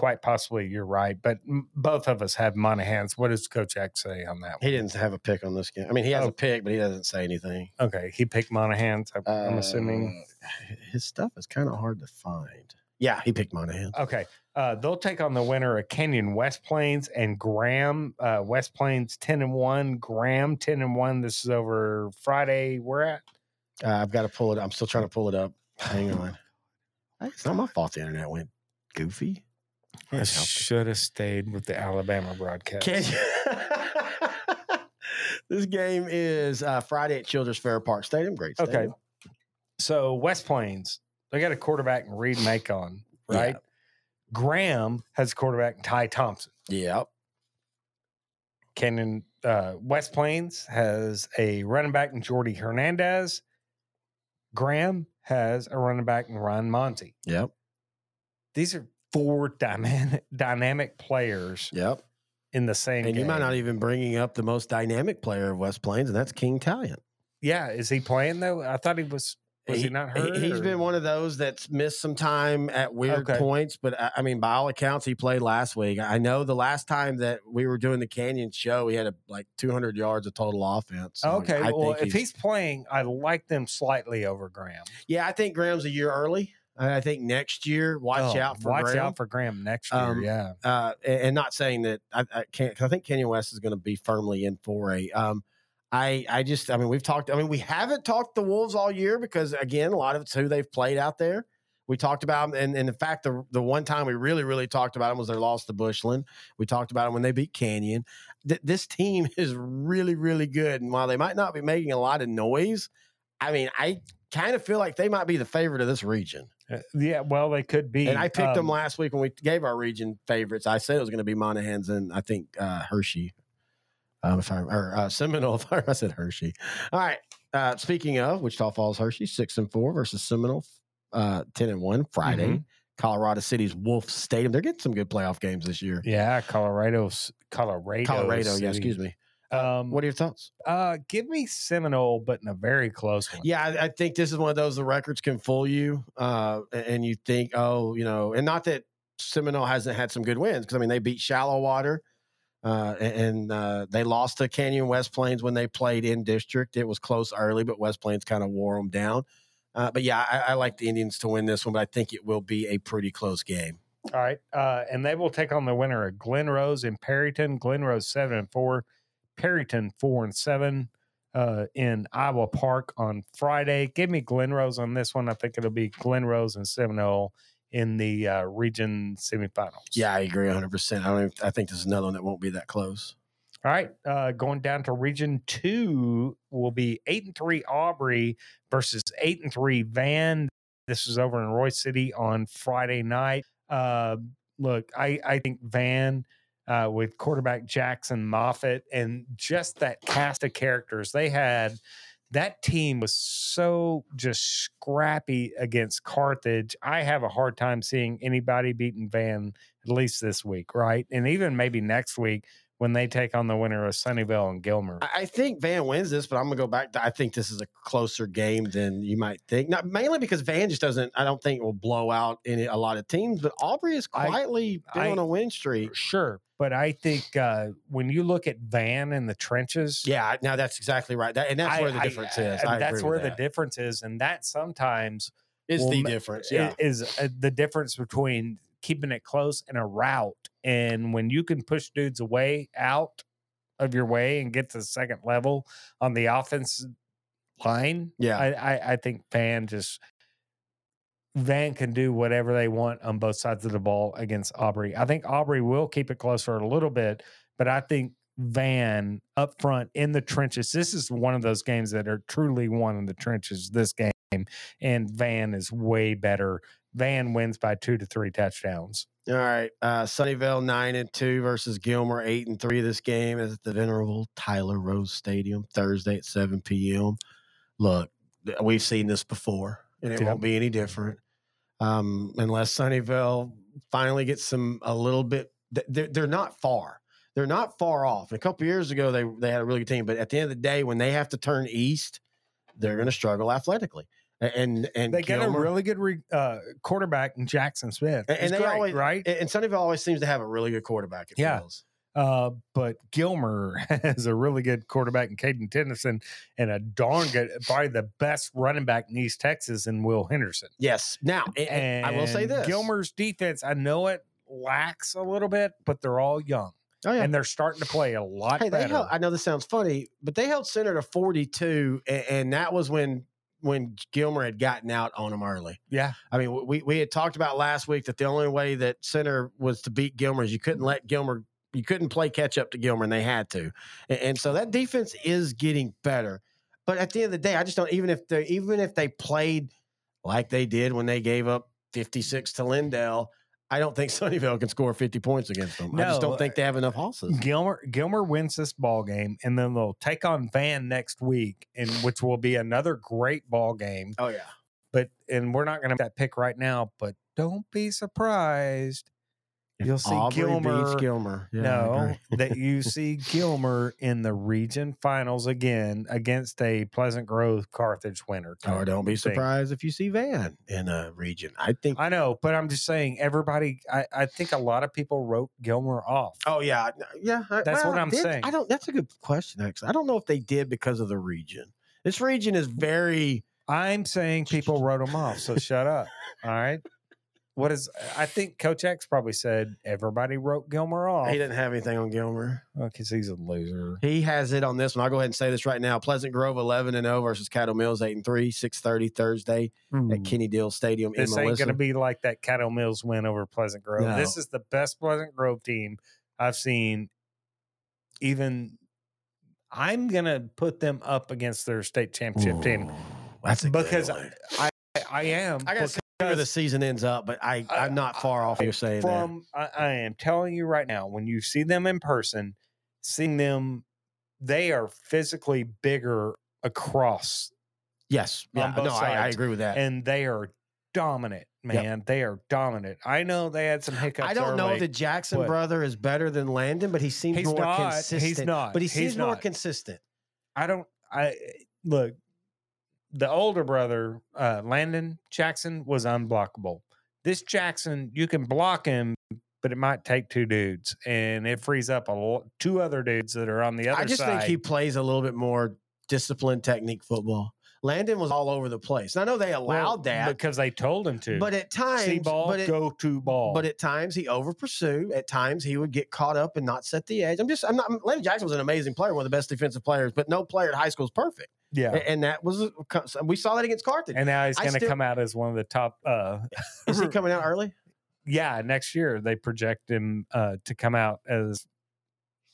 quite possibly you're right, but m- both of us have Monahans. What does Coach X say on that? He didn't have a pick on this game. I mean, he has Oh. a pick, but he doesn't say anything. Okay, he picked Monahans. I- I'm assuming. Uh, his stuff is kind of hard to find. Yeah, he picked Monahan. Okay, uh, they'll take on the winner of Canyon West Plains and Graham. Uh, West Plains ten and one, Graham ten and one. This is over Friday. We're at. Uh, I've got to pull it. I'm still trying to pull it up. Hang on. <sighs> It's not my fault. The internet went goofy. I Can't help it. should have stayed with the Alabama broadcast. Can you- <laughs> this game is uh, Friday at Childress Fair Park Stadium. Great. Okay. So West Plains, they got a quarterback in Reed Macon, Yeah. right? Graham has a quarterback in Ty Thompson. Yep. Canyon uh, West Plains has a running back in Jordy Hernandez. Graham has a running back in Ron Monty. Yep. These are four dynamic <laughs> dynamic players Yep. in the same. And you might not even bringing up the most dynamic player of West Plains, and that's King Talion. Yeah, is he playing though? I thought he was. Was he, not hurt? He, has or- been one of those that's missed some time at weird Okay. points, but I, I mean, by all accounts, he played last week. I know the last time that we were doing the Canyon show, he had a, like 200 yards of total offense. So Okay, I well, if he's playing, I like them slightly over Graham. yeah, I think Graham's a year early. I think next year, watch Oh, out for watch Graham. out for Graham next year. Um, yeah, uh, and and not saying that I, I can't. I think Canyon West is going to be firmly in for a. Um, I I just I mean we've talked. I mean we haven't talked the Wolves all year because again a lot of it's who they've played out there. We talked about them, and, and in fact the the one time we really really talked about them was their loss to Bushland. We talked about them when they beat Canyon. Th- this team <laughs> is really really good, and while they might not be making a lot of noise, I mean I kind of feel like they might be the favorite of this region. Uh, yeah. Well, they could be. And I picked them um, last week when we gave our region favorites. I said it was going to be Monahans and I think uh, Hirschi. Um, if I or uh, Seminole, <laughs> if I, I said Hirschi. All right. Uh, speaking of Wichita Falls, Hirschi six and four versus Seminole, uh, ten and one Friday. Mhm. Colorado City's Wolf Stadium. They're getting some good playoff games this year. Yeah, Colorado's Colorado. Colorado, yeah. Excuse me. Um, What are your thoughts? uh, give me Seminole, but in a very close one. Yeah, I, I think this is one of those the records can fool you, uh, and you think, oh, you know, and not that Seminole hasn't had some good wins because I mean they beat Shallowater, uh, a- and uh, they lost to Canyon West Plains when they played in district. It was close early, but West Plains kind of wore them down. Uh, but yeah, I, I like the Indians to win this one, but I think it will be a pretty close game. All right. Uh, and they will take on the winner of Glen Rose and Perryton. Glen Rose seven and four, Perryton four and seven uh, in Iowa Park on Friday. Give me Glen Rose on this one. I think it'll be Glen Rose and Seminole in the uh, region semifinals. Yeah, I agree 100. percent I don't. I think this is another one that won't be that close. All right. Uh, going down to region two will be eight and three Aubrey versus eight and three Van. This is over in Royse City on Friday night. Uh, look, I, I think Van uh, with quarterback Jackson Moffitt and just that cast of characters they had. That team was so just scrappy against Carthage. I have a hard time seeing anybody beating Van at least this week, right? And even maybe next week when they take on the winner of Sunnyvale and Gilmer. I I think Van wins this, but I'm gonna go back. To, I think this is a closer game than you might think. Not mainly because Van just doesn't. I don't think will blow out any a lot of teams, but Aubrey is I- quietly been I- on a win streak. Sure, but I think uh, when you look at Van in the trenches, Yeah, now that's exactly right. That, and that's I- where the difference I- is. and I that's where the difference is, and that sometimes will the difference. Yeah. is uh, the difference between keeping it close and a route. And when you can push dudes away out of your way and get to the second level on the offense line, Yeah. I, I, I think Van just Van can do whatever they want on both sides of the ball against Aubrey. I think Aubrey will keep it close for a little bit, but I think Van up front in the trenches. This is one of those games that are truly won in the trenches. This game, and Van is way better. Van wins by two to three touchdowns. All right. Uh, Sunnyvale nine and two versus Gilmer eight and three. This game is at the venerable Tyler Rose Stadium Thursday at seven p.m. Look, we've seen this before, and it won't be any different um, unless Sunnyvale finally gets some a little bit. They're, they're not far. They're not far off. And a couple years ago, they they had a really good team, but at the end of the day, when they have to turn east, they're going to struggle athletically. And and They get a really good re, uh, quarterback in Jackson Smith. And- and they great, always- right. and and Sunnyvale always seems to have a really good quarterback. It Yeah. feels. Uh, but Gilmer <laughs> has a really good quarterback in Caden Tennyson and a darn good, probably the best running back in East Texas in Will Henderson. Yes. Now, and I will say this: Gilmer's defense, I know it lacks a little bit, but they're all young oh yeah, and they're starting to play a lot hey, better. held. I know this sounds funny, but they held center to forty-two, and, and that was when when Gilmer had gotten out on him early. yeah. I mean, we we had talked about last week that the only way that center was to beat Gilmer is you couldn't let Gilmer, you couldn't play catch up to Gilmer, and they had to, and, and so that defense is getting better. But at the end of the day, I just don't even if they even if they played like they did when they gave up fifty six to Lindale. I don't think <laughs> Sunnyvale can score 50 points against them. I just don't think they have enough uh, horses. Gilmer Gilmer wins this ball game, and then they'll take on Van next week, and which will be another great ball game. Oh, yeah. But and we're not going to that pick right now, but don't be surprised. You'll see Aubrey Gilmer. beats Gilmer. Yeah, no, that <laughs> you see Gilmer in the region finals again against a Pleasant Grove Carthage winner. Oh, or don't be thing. surprised if you see Van in a region. I think. I know, but I'm just saying, everybody. I, I think a lot of people wrote Gilmer off. Oh yeah, yeah. I- That's what I'm did- saying. I don't. That's a good question. Actually, I don't know if they did because of the region. This region is very. I'm saying people <laughs> wrote him off, so shut up. All right. What is? I think Coach X probably said everybody wrote Gilmer off. He didn't have anything on Gilmer. Oh, because he's a loser. He has it on this one. I'll go ahead and say this right now. Pleasant Grove eleven and zero versus Caddo Mills eight and three. Six thirty Thursday at hmm. Kenny Deal Stadium in This ain't going to be like that Caddo Mills win over Pleasant Grove. This is the best Pleasant Grove team I've seen. Even I'm going to put them up against their state championship team That's because one. I, I am. I got where the season ends up, but I, I- I'm not far off. You're saying that. from I, I am telling you right now, when you see them in person, seeing them, they are physically bigger across, Yes, yeah, no, I, I agree with that. and they are dominant. Yep. Man, they are dominant. I know they had some hiccups. I don't know early. if the Jackson brother is better than Landon, but he seems more not. consistent. He's not. But he seems more not. consistent. I don't. I look. The older brother, uh, Landon Jackson, was unblockable. This Jackson, you can block him, but it might take two dudes, and it frees up a lo- two other dudes that are on the other side. I just side. think he plays a little bit more disciplined technique football. Landon was all over the place. And I know they allowed Well, that, because they told him to. but at times, see ball, but, go to ball. but at times he over pursue. At times he would get caught up and not set the edge. I'm just, I'm not. Landon Jackson was an amazing player, one of the best defensive players, but no player at high school is perfect. Yeah. And that was we saw that against Carthage. And now he's going to come out as one of the top. Uh, Is he coming out <laughs> early? yeah, next year they project him uh, to come out as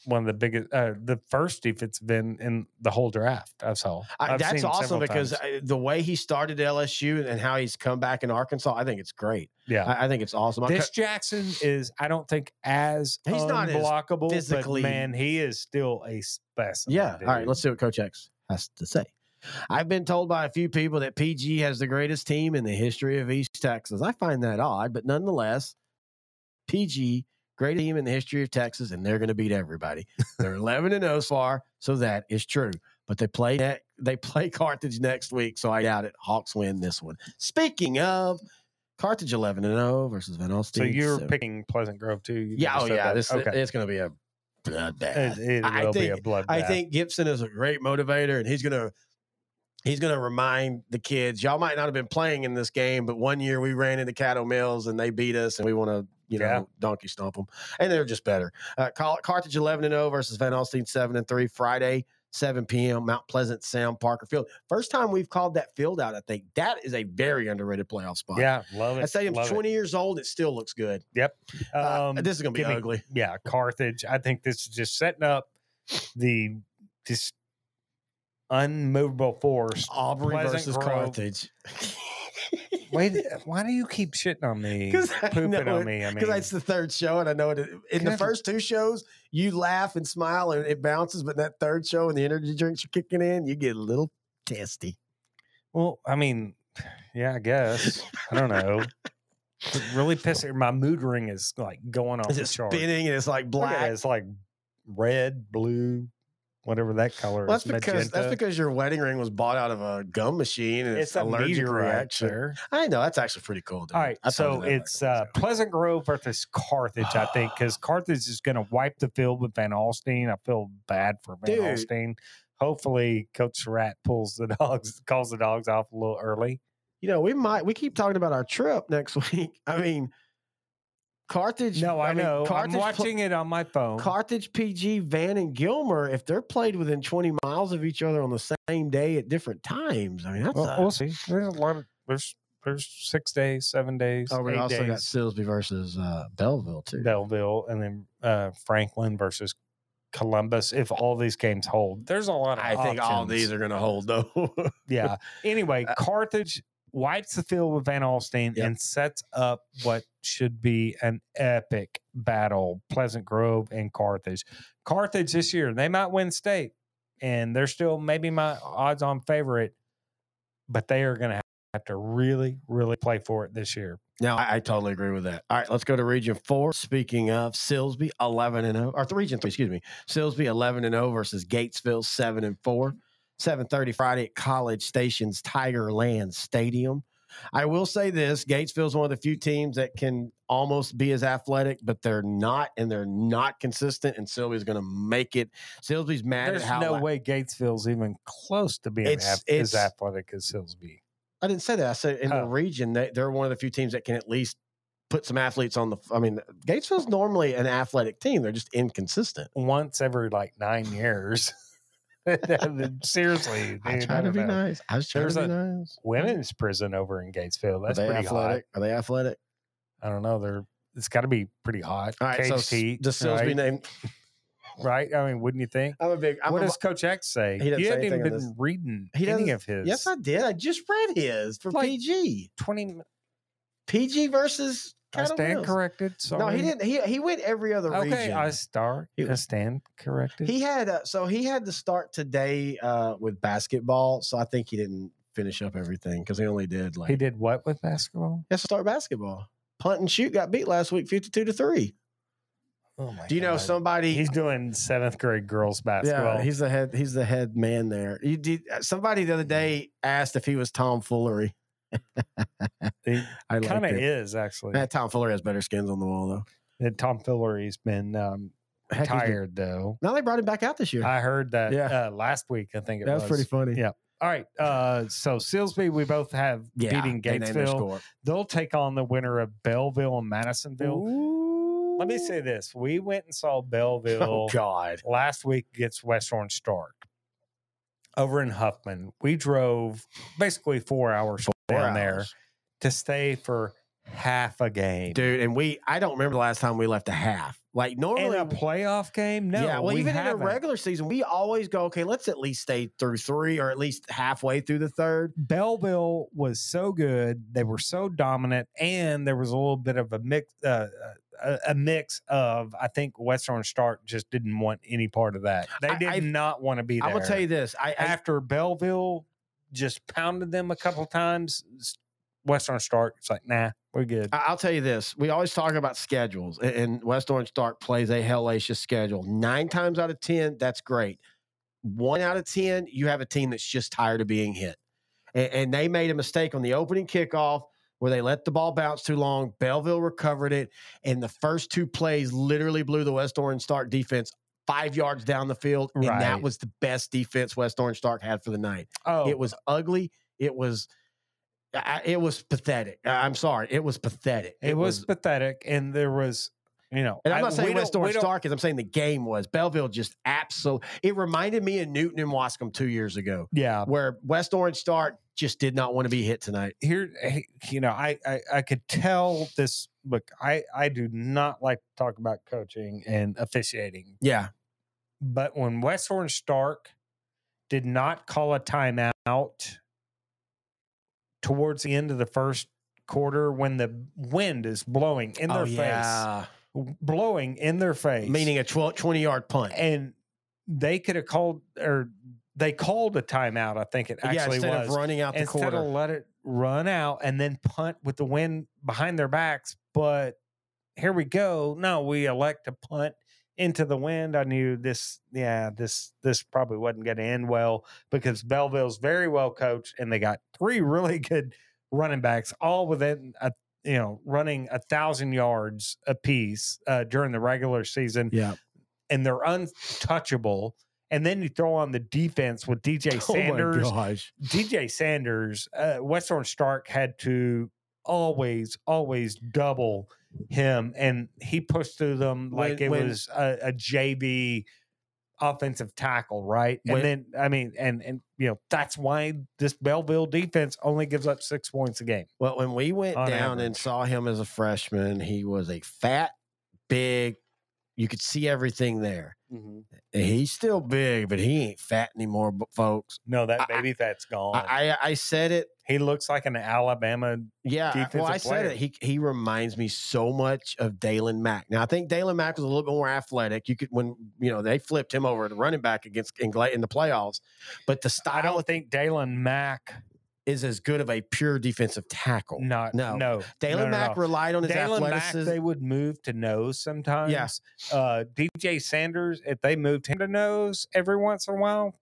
one of the biggest, uh, the first defensive end in the whole draft. I saw. I, I've that's awesome because. I- the way he started LSU and how he's come back in Arkansas, I think it's great. yeah, I, I think it's awesome. This Jackson is, I don't think, as He's not as physically- but man, he is still a specimen. yeah. All right, let's see what Coach X has to say. I've been told by a few people that PG has the greatest team in the history of East Texas. I find that odd, but nonetheless, PG, great team in the history of Texas, and they're going to beat everybody. <laughs> They're 11 and 0 so far, so that is true. But they play they play <laughs> Carthage next week, so I doubt it. Hawks win this one. Speaking of Carthage, 11 and 0 versus Van Alstyne. So you're so- picking Pleasant Grove too? You yeah, oh yeah, that. this okay. it's going to be a bloodbath. It, it I will be a think- bloodbath. I think Gibson is a great motivator, and he's going to he's to remind the kids, y'all might not have been playing in this game, but one year we ran into Caddo Mills and they beat us, and we want to, you know, Yeah. donkey stomp them, and they're just better. Uh, Car- Carthage eleven and zero versus Van Alstyne seven and three Friday. 7 p.m. Mount Pleasant Sam Parker Field. First time we've called that field out. I think that is a very underrated playoff spot. Yeah, love it. That stadium's love it. 20 years old. It still looks good. Yep. Um, Uh, this is going to be give me- ugly. yeah, Carthage. I think this is just setting up the this unmovable force. Aubrey Pleasant versus Grove. Carthage. <laughs> Wait, why do you keep shitting on me? <laughs> Pooping know on it- me. I mean, because it's the third show, and I know it. In the first two shows, you laugh and smile, and it bounces. But that third show, and the energy drinks are kicking in, you get a little testy. well, I mean, yeah, I guess. I don't know. It really pissing. My mood ring is like going off Is the it chart. spinning, and it's like it, black? It's like red, blue, whatever that color Well, is. that's because that's because your wedding ring was bought out of a gum machine, and it's, it's a allergic reaction. sir. I know that's actually pretty cool. Dude. All right, I so it's uh, when I was Pleasant Grove versus Carthage, I think, because <gasps> Carthage is going to wipe the field with Van Alstyne. I feel bad for Van Dude. Alstine. Hopefully, Coach Rat pulls the <laughs> dogs, calls the dogs off a little early. you know, we might we keep talking about our trip next <laughs> week. I mean, Carthage. No, I, mean, know. Carthage I'm watching it on my phone. Carthage, PG, Van, and Gilmer, if they're played within 20 miles of each other on the same day at different times, I mean, that's well, a, we'll see. There's a lot of there's there's six days, seven days, Oh, we eight also got days. Silsbee versus uh, Bellville, too. Bellville, and then uh, Franklin versus Columbus. If all these games hold, there's a lot of. I think all these are going to hold, though. <laughs> Yeah. Anyway, Carthage wipes the field with Van Alstyne Yep. and sets up what should be an epic battle Pleasant Grove and Carthage. Carthage this year, they might win state, and they're still maybe my odds on favorite, but they are going to have to really, really play for it this year. no, I, I totally agree with that. All right, let's go to Region 4. Speaking of Silsbee, 11 and 0, or th- Region 3, excuse me. Silsbee, 11 and 0 versus Gatesville, 7 and 4. 7:30 Friday at College Station's Tigerland Stadium. I will say this: Gatesville's one of the few teams that can almost be as athletic, but they're not, and they're not consistent. And Sylvia's going to make it. Sylvia's mad There's at how no la- way Gatesville's even close to being It's- it's- as athletic as Silsbee. I didn't say that. I said in the Oh. region they, they're one of the few teams that can at least put some athletes on the. I mean, Gatesville's normally an athletic team. They're just inconsistent. Once every like nine years. <laughs> <laughs> Seriously, I dude, try to be know. nice. I was trying There's to be nice. women's prison over in Gatesville. That's pretty athletic? Are they athletic? I don't know. They're it's got to be pretty hot. All right. so KT, does right? name? <laughs> right? I mean, wouldn't you think? I'm a big. I'm what a, does Coach X say? He you haven't even been this. reading He any of his. Yes, I did. I just read his for Like, PG. twenty. PG versus. I stand corrected. Sorry. No, he didn't. He he went every other Okay, region. I start. He- I stand corrected. He had uh, so he had to start today uh, with basketball. So I think he didn't finish up everything because he only did like he did what with basketball? He has to start basketball. Punt and shoot got beat last week, fifty-two to three. Oh my! Do you know somebody? He's doing seventh grade girls basketball. yeah, he's the head. He's the head man there. You did, somebody the other day asked if he was Tom <laughs> Foolery. he <laughs> I kind of is actually. That Tom Fuller has better skins on the wall though. And Tom Fillery's been um, Heck, he's been- tired though. Now they brought him back out this year. I heard that Yeah. uh, last week. I think it that was, pretty funny. Yeah. All right. Uh, so Silsbee, we both have beating they Gatesville. They'll take on the winner of Bellville and Madisonville. Let me say this: we went and saw <laughs> Bellville Oh God. last week against West Orange Stark over in Huffman. We drove basically four hours Four down there to stay for half a game. dude. And we, I don't remember the last time we left a half. Like in normally, a playoff game? No, yeah. Well, we even haven't. in a regular season, we always go, okay, let's at least stay through three or at least halfway through the third. Bellville was so good; they were so dominant, and there was a little bit of a mix, uh, a, a mix of I think Western Stark just didn't want any part of that. They did I- not want to be there. I'm gonna tell you this. I, I after Bellville just pounded them a couple times, s- West Orange Stark, it's like, nah, we're good. I'll tell you this. We always talk about schedules, and West Orange Stark plays a hellacious schedule. Nine times out of 10, that's great. One out of 10, you have a team that's just tired of being hit. And, and they made a mistake on the opening kickoff where they let the ball bounce too long. Bellville recovered it, and the first two plays literally blew the West Orange Stark defense five yards down the field, and Right. that was the best defense West Orange Stark had for the night. Oh, It was ugly. It was. I- It was pathetic. I- I'm sorry. It was pathetic. it, was, pathetic, and there was, you know, And I'm I- not saying we West Orange Stark is. I'm saying the game was. Bellville just absolutely. It reminded me of Newton and Waskom two years ago, Yeah, where West Orange Stark just did not want to be hit tonight. here you know I, I i could tell this look i i do not like to talk about coaching and officiating Yeah. But when west orange stark did not call a timeout towards the end of the first quarter when the wind is blowing in their oh, yeah. face blowing in their face Meaning a 12, 20 yard punt. and they could have called or they called a timeout i think it yeah, actually instead was of running out the instead quarter. of let it run out and then punt with the wind behind their backs. But here we go. No, we elect to punt into the wind. I knew this. Yeah, this this probably wasn't going to end well because Bellville's very well coached, and they got three <laughs> really good running backs, all within a you know running a thousand yards apiece uh, during the regular season, yeah. and they're untouchable. And then you throw on the defense with DJ Sanders. <laughs> Oh my gosh. DJ Sanders, uh, West Orange Stark had to always, always double him, and he pushed through them like When- it when- was a, a JV offensive tackle, right? When- and then, I mean, and and you know that's why this Bellville defense only gives up six points a game. Well, when we went down and saw him as a freshman, he was a fat, big. You could see everything there. Mm-hmm. And He's still big, but he ain't fat anymore, folks. No, that I- baby fat's gone. I, I I said it. he looks like an Alabama. Yeah. well, I said it. He he reminds me so much of Daylon Mack. Now I think Daylon Mack was a little bit more athletic. You could when you know they flipped him over to running back against in, in the playoffs, but the I style don't think Daylon Mack. Is as good of a pure defensive tackle. Not No. no. Daylon no, Mack no. relied on his Daylon Mack, athleticism. they would move to nose sometimes. Uh, DJ Sanders, if they moved him to nose every once in a while,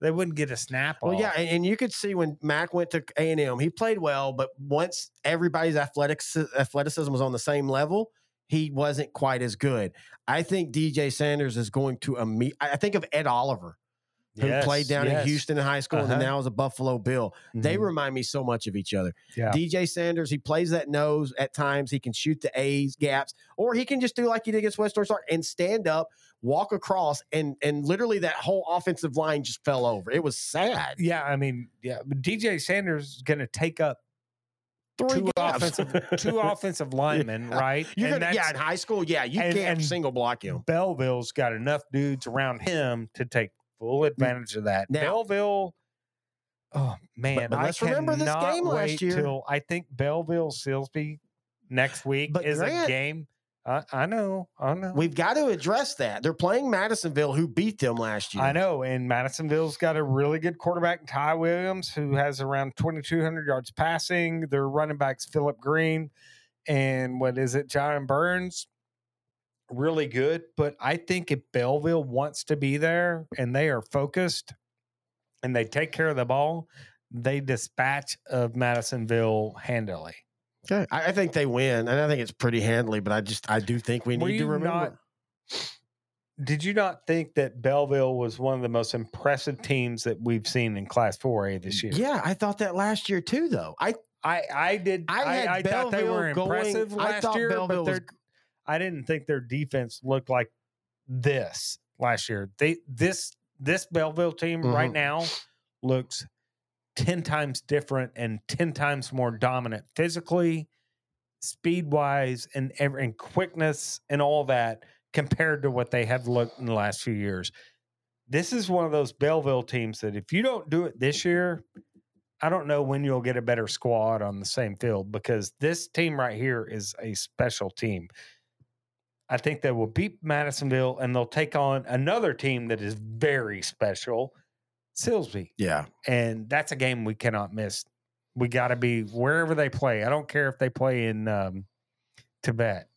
they wouldn't get a snap Well, off. yeah, and, and you could see when Mack went to A and M, he played well, but once everybody's athletic athleticism was on the same level, he wasn't quite as good. I think DJ Sanders is going to I think of Ed Oliver, who Yes, played down yes. in Houston in high school and Uh-huh. then now is a Buffalo Bill. They Mhm. remind me so much of each other. Yeah. DJ Sanders, he plays that nose at times. He can shoot the A's gaps, or he can just do like he did against West Stark and stand up, walk across, and and literally that whole offensive line just fell over. It was sad. yeah, I mean, yeah, but DJ Sanders is going to take up Three two gaps. offensive two <laughs> offensive linemen, right? You're And gonna, yeah, in high school, yeah, you and- can't and single block him. Bellville's got enough dudes around him to take full advantage of that. Now- Bellville, oh man, but I let's remember this game last wait year. Till I think Bellville Silsbee next week But is Grant- a game. I, I know, I know, We've got to address that. They're playing Madisonville, who beat them last year. I know. And Madisonville's got a really good quarterback, Ty Williams, who has around 2,200 yards passing. Their running backs, Philip Green, and what is it, John Burns. Really good. But I think if Bellville wants to be there and they are focused and they take care of the ball, they dispatch of Madisonville handily. Okay. I, I think they win, and I think it's pretty handily. But I just, I do think we Were need to remember. not- did you not think that Bellville was one of the most impressive teams that we've seen in Class 4A this mm, year? Yeah, I thought that last year too, though. I I I did. I I, had I, thought they were Bellville going- impressive I last thought year, Bellville but was I didn't think their defense looked like this last year. They this this Bellville team right Mhm. now looks ten times different and ten times more dominant physically, speed wise, and and quickness and all that compared to what they have looked in the last few years. This is one of those Bellville teams that if you don't do it this year, I don't know when you'll get a better squad on the same field because this team right here is a special team. I think they will beat Madisonville and they'll take on another team that is very special, Silsbee. yeah. And that's a game we cannot miss. We got to be wherever they play. I don't care if they play in um, Tibet.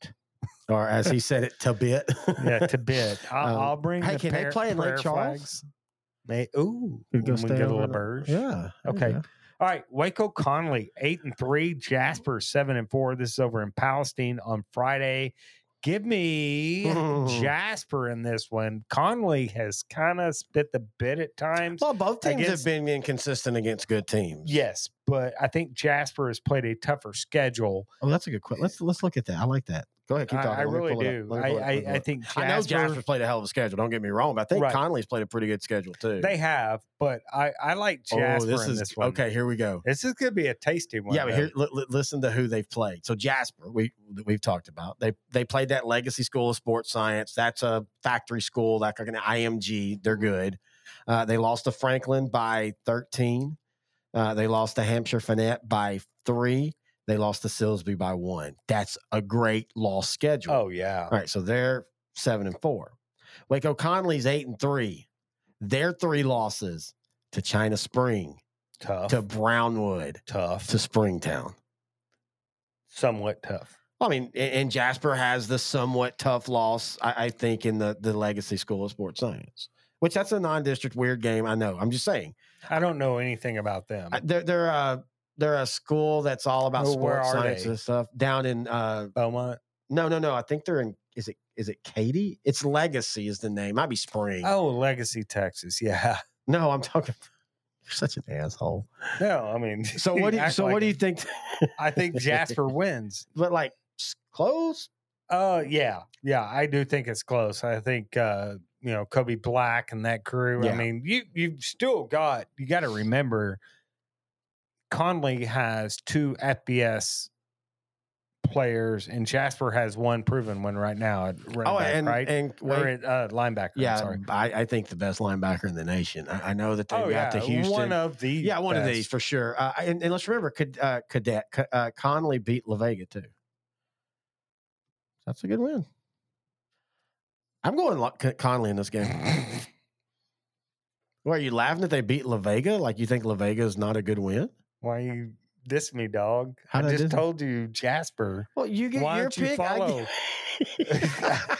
Or as he said it, Tibet. Yeah, <laughs> Tibet. I'll, Um, I'll bring hey, the can they play in Lake Charles? May, ooh, We go we stay get a there. Yeah. Okay. go. All right, Waco Connally, eight and three. Jasper seven and four. This is over in Palestine on Friday. Give me <laughs> Jasper in this one. Connally has kind of spit the bit at times. Well, both teams Against- have been inconsistent against good teams. Yes, but I think Jasper has played a tougher schedule. Oh, that's a good question. Let's let's look at that. I like that. Go ahead, keep talking. I me really pull it up. do. I, pull it up. Let me pull I, I think Jasper, I know Jasper's played a hell of a schedule. Don't get me wrong, but I think Right. Connally's played a pretty good schedule too. they have, but I, I like oh, Jasper this in is this one. okay. Here we go. This is going to be a tasty one. Yeah, but here, li- li- listen to who they've played. So Jasper, we we've talked about. They they played that Legacy School of Sports Science. That's a factory school, that's like an IMG. They're good. Uh, they lost to Franklin by thirteen. Uh, they lost to Hamshire Fannett by three. They lost to Silsbee by one. That's a great loss schedule. Oh yeah. All right, so they're seven and four. Waco Connally's eight and three. Their three losses to China Spring, Tough. to Brownwood, tough. to Springtown. Somewhat tough. Well, I mean, and Jasper has the somewhat tough loss, I, I think, in the the Legacy School of Sports Science, which that's a non-district weird game. I know. I'm just saying. I don't know anything about them. They're they're a they're a school that's all about Oh, sports science they? and stuff down in. uh Beaumont. No, no, no. I think they're in. Is it is it Katy? It's Legacy is the name. Might be Spring. Oh, Legacy, Texas. Yeah. <laughs> No, I'm talking. You're such an asshole. No, I mean. <laughs> So what do you, so like what do you think? I think <laughs> Jasper wins. but like close. Uh yeah. Yeah, I do think it's close. I think uh, you know, Kobe Black and that crew. Yeah. I mean, you you've still got you got to remember Connally has two FBS players and Jasper has one proven one right now Oh, back, and right? and wait, at uh, linebacker. I'm yeah, sorry. I, I think the best linebacker in the nation. I, I know that they Oh got yeah, to Houston. one of the yeah, one of these for sure. Uh, and, and let's remember, Cad- uh, Cadet uh, Connally beat La Vega too. That's a good win. I'm going Connally in this game. <laughs> What are you laughing that they beat La Vega? Like you think La Vega is not a good win? Why you diss me, dog? How'd I I just diss told you, Jasper. Well, you get Why your don't you pick. I follow? get- <laughs>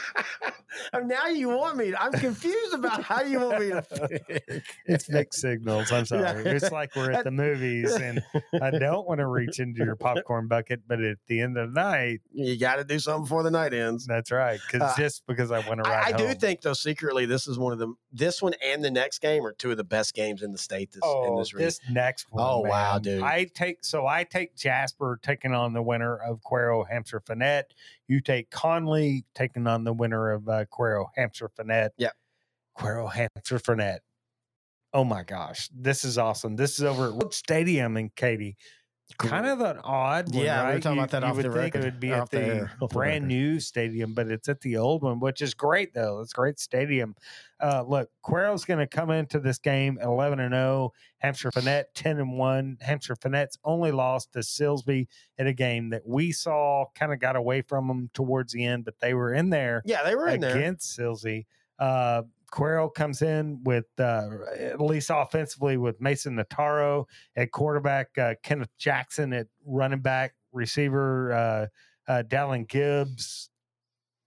Oh, now you want me. I'm confused about how you want me to pick. <laughs> It's mixed signals. I'm Yeah. sorry. It's like we're at the <laughs> movies, and I don't want to reach into your popcorn bucket, but at the end of the night, You got to do something before the night ends. that's right. Because Uh, just because I want to ride I, I do think, though, secretly, this is one of the this one and the next game are two of the best games in the state this in Oh, this this next one. Oh, wow, dude. I take so I take Jasper taking on the winner of Cuero Hamshire Fannett. You take Connally taking on the winner of uh, Cuero Hamshire Fannett. Yep. Cuero Hamshire Fannett. Oh my gosh, this is awesome! This is over at Wood Stadium in Katy. Kind of an odd one, Yeah, we were right? talking You- about that you off would the think record, It would be at off the the brand record. new stadium, but it's at the old one, which is great though. It's a great stadium. Uh, look, Cuero's going to come into this game 11 and 0. Hamshire Fannett 10 and 1. Hamshire Fannett's only lost to Silsbee in a game that we saw kind of got away from them towards the end, but they were in there yeah, they were in there. against Silsbee. Uh, Cuero comes in with uh, at least offensively with Mason Nataro at quarterback, uh, Kenneth Jackson at running back, receiver uh, uh, Dallin Gibbs.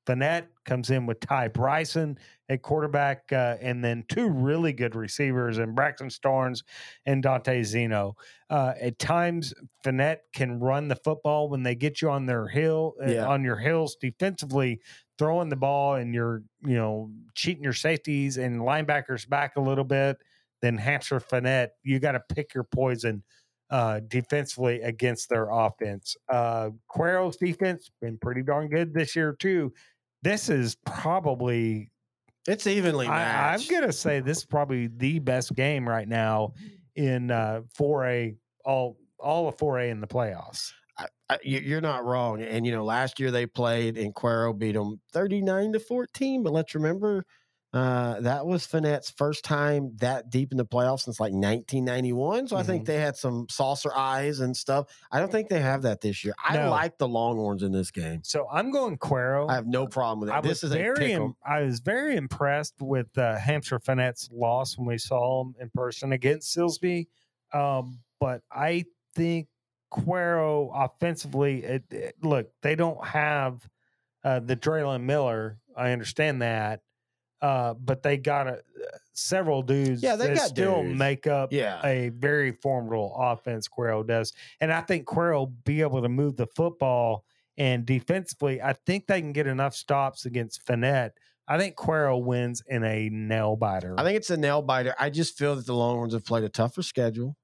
Fannett comes in with Ty Bryson at quarterback, uh, and then two really good receivers in Braxton Starnes and Dante Zeno. Uh, at times, Fannett can run the football when they get you on their hill, uh, Yeah. on your hills defensively, throwing the ball and you're, you know, cheating your safeties and linebackers back a little bit. Then Hamshire Fannett, you got to pick your poison uh, defensively against their offense. Uh, Cuero's defense been pretty darn good this year too. This is probably It's evenly I, I'm gonna say this is probably the best game right now in uh, 4A all all of 4A in the playoffs. I, I, you- you're not wrong. And you know, last year they played and Cuero beat them 39 to 14. But let's remember uh, that was Fannett's first time that deep in the playoffs since like 1991. So I think they had some saucer eyes and stuff. I don't think they have that this year. I No. like the Longhorns in this game. So I'm going Cuero. I have no problem with it. I this was is very im- I was very impressed with uh, Hamshire Fannett's loss when we saw them in person against Silsbee. Um, but I think Cuero offensively, it, it- look, they don't have uh, the Draylon Miller. I understand that, uh, but they got a, several dudes. Yeah, they that got still dudes. make up Yeah. a very formidable offense. Cuero does, and I think Cuero will be able to move the football And defensively, I think they can get enough stops against Fannett. I think Cuero wins in a nail biter. I think it's a nail biter. I just feel that the Longhorns have played a tougher schedule.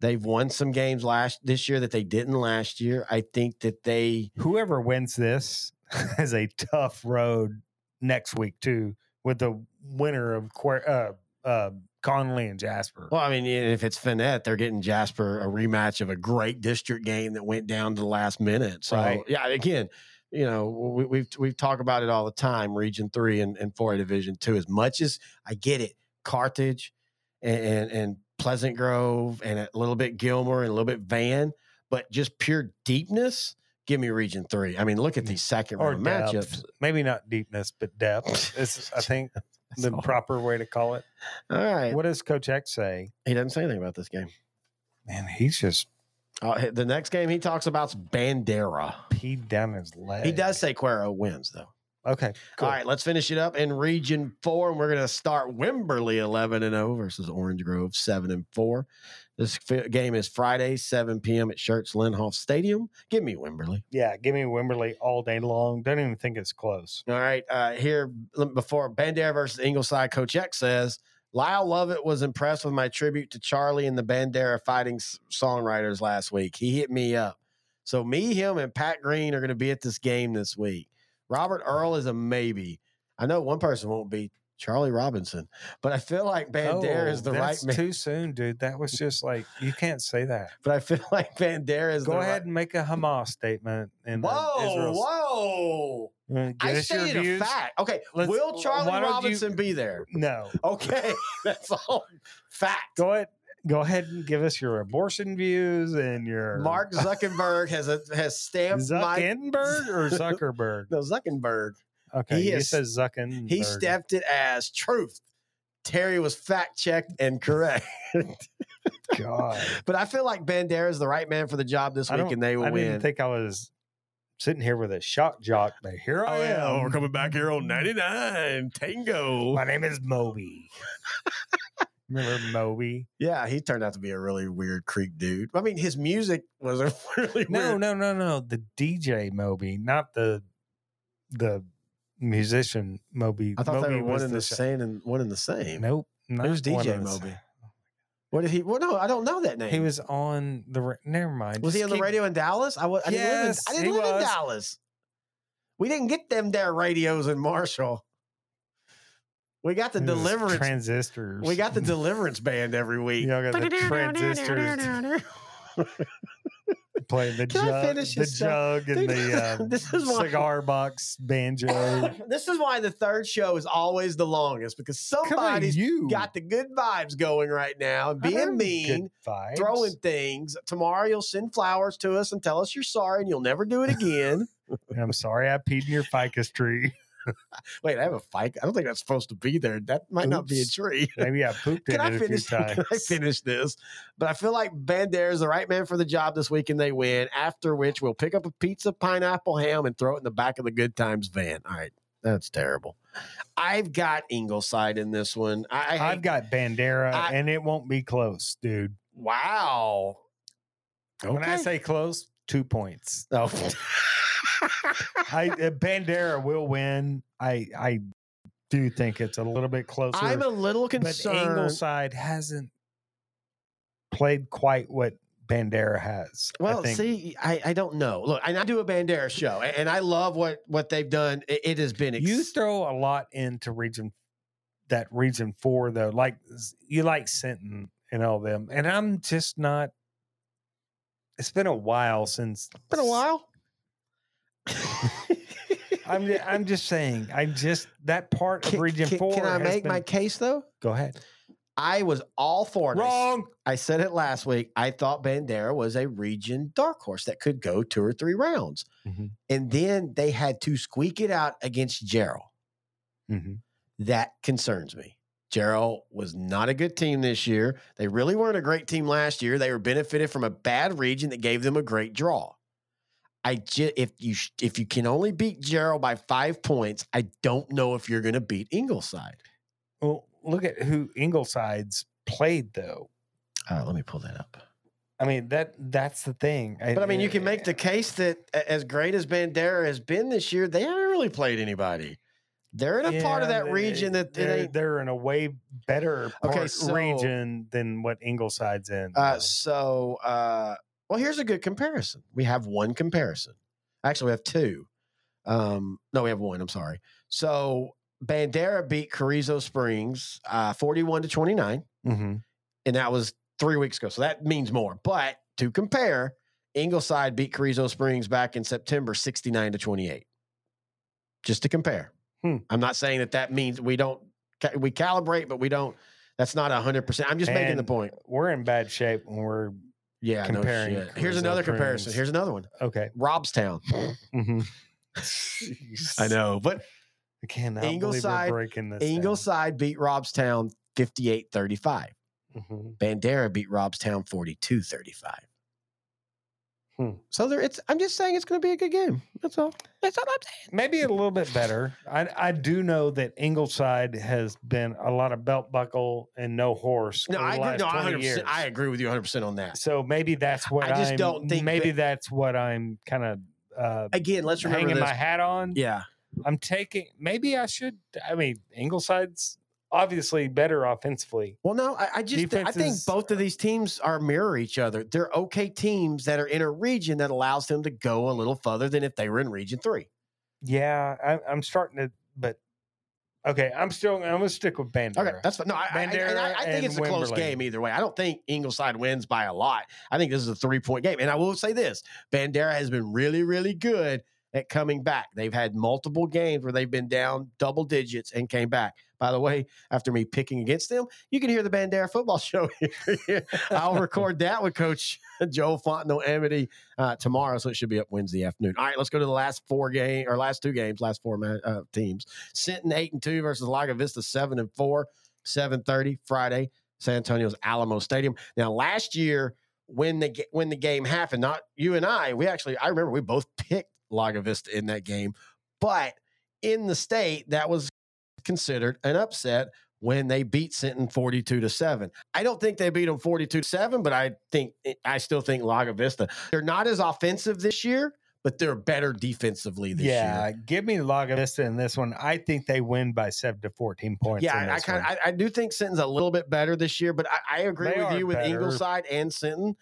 They've won some games last this year that they didn't last year. I think that they Whoever wins this <laughs> has a tough road next week too, with the winner of uh, uh, Connally and Jasper. well, I mean, if it's Fannett, they're getting Jasper a rematch of a great district game that went down to the last minute. So Right. yeah, again, you know, we, we've we've talked about it all the time. Region three and, and four Division two. As much as I get it, Carthage and, and and Pleasant Grove and a little bit Gilmer and a little bit Van, but just pure deepness. Give me Region three. I mean, look at these second or round depth. matchups. Maybe not deepness, but depth. is I <laughs> think the all. proper way to call it. All right, What does Coach X say? he doesn't say anything about this game. Man, he's just Uh, the next game he talks about is Bandera. peed down his leg. He does say Cuero wins though. Okay. Cool. All right, let's finish it up in Region Four, and we're going to start Wimberley eleven and zero versus Orange Grove seven and four. This fi- game is Friday, seven p.m. at Schertz Lehnhoff Stadium. Give me Wimberley. Yeah, give me Wimberley all day long. Don't even think it's close. All right, uh, here before Bandera versus Ingleside, Coach X says Lyle Lovett was impressed with my tribute to Charlie and the Bandera Fighting Songwriters last week. He hit me up. So me, him, and Pat Green are going to be at this game this week. Robert Earl is a maybe. I know one person won't be Charlie Robison, but I feel like Bandera is oh, the right Oh, man. too soon, dude. That was just like you can't say that. <laughs> But I feel like Bandera is Go ahead right. and make a Hamas statement. And uh, Whoa, whoa! Uh, give I us your stated a fact. Okay, Let's- will Charlie don't you- Robison be there? No, Okay, <laughs> that's all fact. go ahead. Go ahead and give us your abortion views and your Mark Zuckerberg has a, has stamped my Zuckerberg or <laughs> Zuckerberg. no Zuckerberg. Okay, He he, is- says Zuckerberg. He stamped it as truth. Terry was fact checked and correct. <laughs> God, but I feel like Bandera is the right man for the job this week, and they will I win. I didn't think I was sitting here with a shock jock, but here I oh, am. Oh, we're coming back here on 99 Tango. My name is Moby. <laughs> Remember Moby? Yeah, he turned out to be a really weird creep dude. I mean, his music was a <laughs> really No, weird. no, no, no. The DJ Moby, not the the musician Moby. I thought Moby they were one and the sh- same and one and the same. Nope. Not Who's DJ the Moby? What did he? Well, no, I don't know that name. He was on the. Never mind. Was he on the radio in Dallas? I, was, I didn't live in, I didn't live in. Dallas. We didn't get them there radios in Marshall. We got the Deliverance. transistors. we got the <laughs> Deliverance band every week. You got the transistors playing the <laughs> Can I jug, finish the stuff? jug, and Dude, the uh, <laughs> this is why- cigar box banjo. this is why the third show is always the longest because Come on, somebody's you got the good vibes going right now and being mean, throwing things. Tomorrow you'll send flowers to us and tell us you're sorry and you'll never do it again. I'm sorry, I peed in your ficus tree. Wait, I have a fight. I don't think that's supposed to be there. That might not be a tree. Maybe I pooped in Can I it a few finish? times. <laughs> Can I finish this? But I feel like Bandera is the right man for the job this week, and they win. After which, we'll pick up a pizza, pineapple, ham, and throw it in the back of the Good Times van. All right, that's terrible. I've got Ingleside in this one. I, I I've got Bandera, I- and it won't be close, dude. wow. When I say close, two points. oh. <laughs> I uh, Bandera will win. I I do think it's a little bit closer. I'm a little concerned. but. Ingleside hasn't played quite what Bandera has. I Well, think. see, I, I don't know. Look, and I do a Bandera show, and I love what what they've done. It, it has been ex- you throw a lot into region that region four though. Like you like Sinton and all them, and I'm just not. It's been a while since. been a while. <laughs> I'm ju- I'm just saying. I just that part of Can, region can- four. can I make been- my case though? Go ahead. I was all for it. I Wrong. I said it last week. I thought Bandera was a region dark horse that could go two or three rounds. Mhm. And then they had to squeak it out against Jarrell. Mm-hmm. That concerns me. Jarrell was not a good team this year. They really weren't a great team last year. They were benefited from a bad region that gave them a great draw. I just if you sh- if you can only beat Jarrell by five points, I don't know if you're going to beat Ingleside. Well, look at who Ingleside's played though. Uh, let me pull that up. I mean that that's the thing. But I mean, you can make the case that as great as Bandera has been this year, they haven't really played anybody. They're in a part of that they- region that they're, they're in a way better Okay, so- region than what Ingleside's in. Uh, so, uh, well, here's a good comparison. We have one comparison. Actually, we have two. Um, no, we have one. I'm sorry. So, Bandera beat Carrizo Springs uh, 41 to 29, Mhm. and that was three weeks ago. So that means more. But to compare, Ingleside beat Carrizo Springs back in September 69 to 28. Just to compare. Hmm. I'm not saying that that means we don't we calibrate, but we don't. That's not 100%. I'm just making the point. We're in bad shape when we're Yeah, comparing no. Here's another comparison. Here's another one. okay. Robstown. Mhm. I know, but I cannot Ingleside- breaking this. down. Ingleside beat Robstown 58-35. Mhm. Bandera beat Robstown 42-35. Hmm. So there, it's. I'm just saying it's going to be a good game. That's all. That's all I'm saying. Maybe a little bit better. I I do know that Ingleside has been a lot of belt buckle and no horse. No, I agree. last No, 20 100. years. percent I agree with you 100 percent on that. So maybe that's what I just I'm- don't think Maybe that- that's what I'm kind of uh, Again, let's remember hanging this. my hat on. yeah, I'm taking. Maybe I should. I mean, Ingleside's obviously better offensively. Well, no, I, I just I think both of these teams are mirror each other. They're okay teams that are in a region that allows them to go a little further than if they were in Region Three. Yeah, I, I'm starting to, but okay, I'm still. I'm gonna stick with Bandera. Okay, that's fine. No, I, I, and I, I think it's a close game either way. I don't think Ingleside wins by a lot. I think this is a three point game. And I will say this Bandera has been really, really good at coming back. They've had multiple games where they've been down double digits and came back. By the way, after me picking against them, you can hear the Bandera football <laughs> show here. I'll record that with Coach Joe Fontenot Amity uh, tomorrow, so it should be up Wednesday afternoon. All right, let's go to the last four game or last two games, last four uh, teams. Sinton eight and two versus Lago Vista seven and four. 7:30 Friday, San Antonio's Alamo Stadium. Now, last year when the when the game happened, not you and I, we actually I remember we both picked Lago Vista in that game, but in the state that was considered an upset when they beat Sinton 42 to 7. I don't think they beat them 42 to 7, but I think eh, I still think Lago Vista. They're not as offensive this year, but they're better defensively this yeah, year. give me Lago Vista in this one. I think they win by seven to fourteen points. Yeah, I, I this kind one. of I, I do think Sinton's a little bit better this year, but I, I agree They with you with better. Ingleside and Sinton.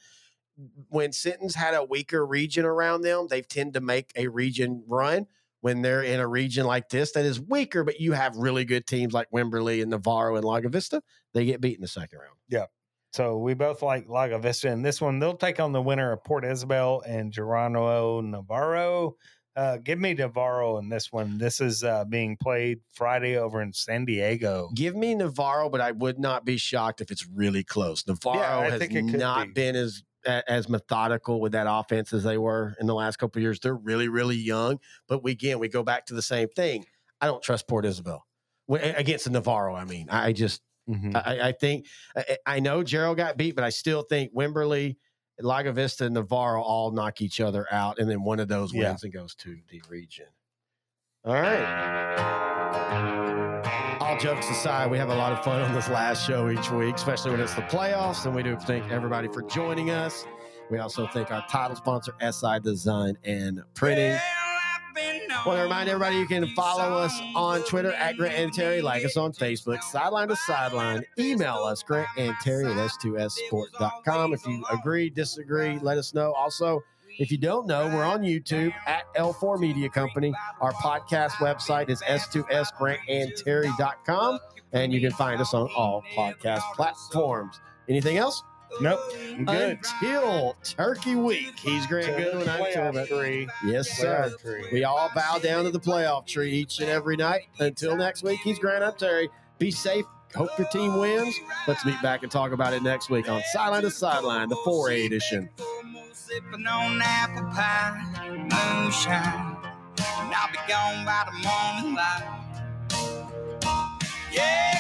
When Sinton's had a weaker region around them, they've tend to make a region run. When they're in a region like this that is weaker, but you have really good teams like Wimberley and Navarro and Lago Vista, they get beat in the second round. Yeah. So we both like Lago Vista in this one. They'll take on the winner of Port Isabel and Geronimo Navarro. Uh, give me Navarro in this one. This is uh, being played Friday over in San Diego. Give me Navarro, but I would not be shocked if it's really close. Navarro I has think it could not be. been as as methodical with that offense as they were in the last couple of years. They're really, really young. But we, again, we go back to the same thing. I don't trust Port Isabel against the Navarro. I mean, I just Mhm. I, I think I, I know Jarrell got beat, but I still think Wimberley, Lago Vista, and Navarro all knock each other out, and then one of those Yeah. wins and goes to the region. All right. Jokes aside, we have a lot of fun on this last show each week, especially when it's the playoffs, and we do thank everybody for joining us. We also thank our title sponsor, SI Design and Printing. Want to remind everybody you can follow us on Twitter at Grant and Terry, like us on Facebook, sideline to sideline. Email us, Grant and Terry at s2ssport.com. If you agree, disagree, let us know. Also, if you don't know, we're on YouTube at L4 Media Company. Our podcast website is s2sgrantandterry.com, and you can find us on all podcast platforms. Anything else? Nope. I'm good. Until Turkey Week. He's Grant Goodwin. I'm Terry. tree. Yes, sir. Tree. We all bow down to the playoff tree each and every night. Until next week, he's Grant up Terry. Be safe. Hope your team wins. Let's meet back and talk about it next week on Sideline to Sideline, the 4A edition. Sipping on apple pie, moonshine, and I'll be gone by the morning light. Yeah.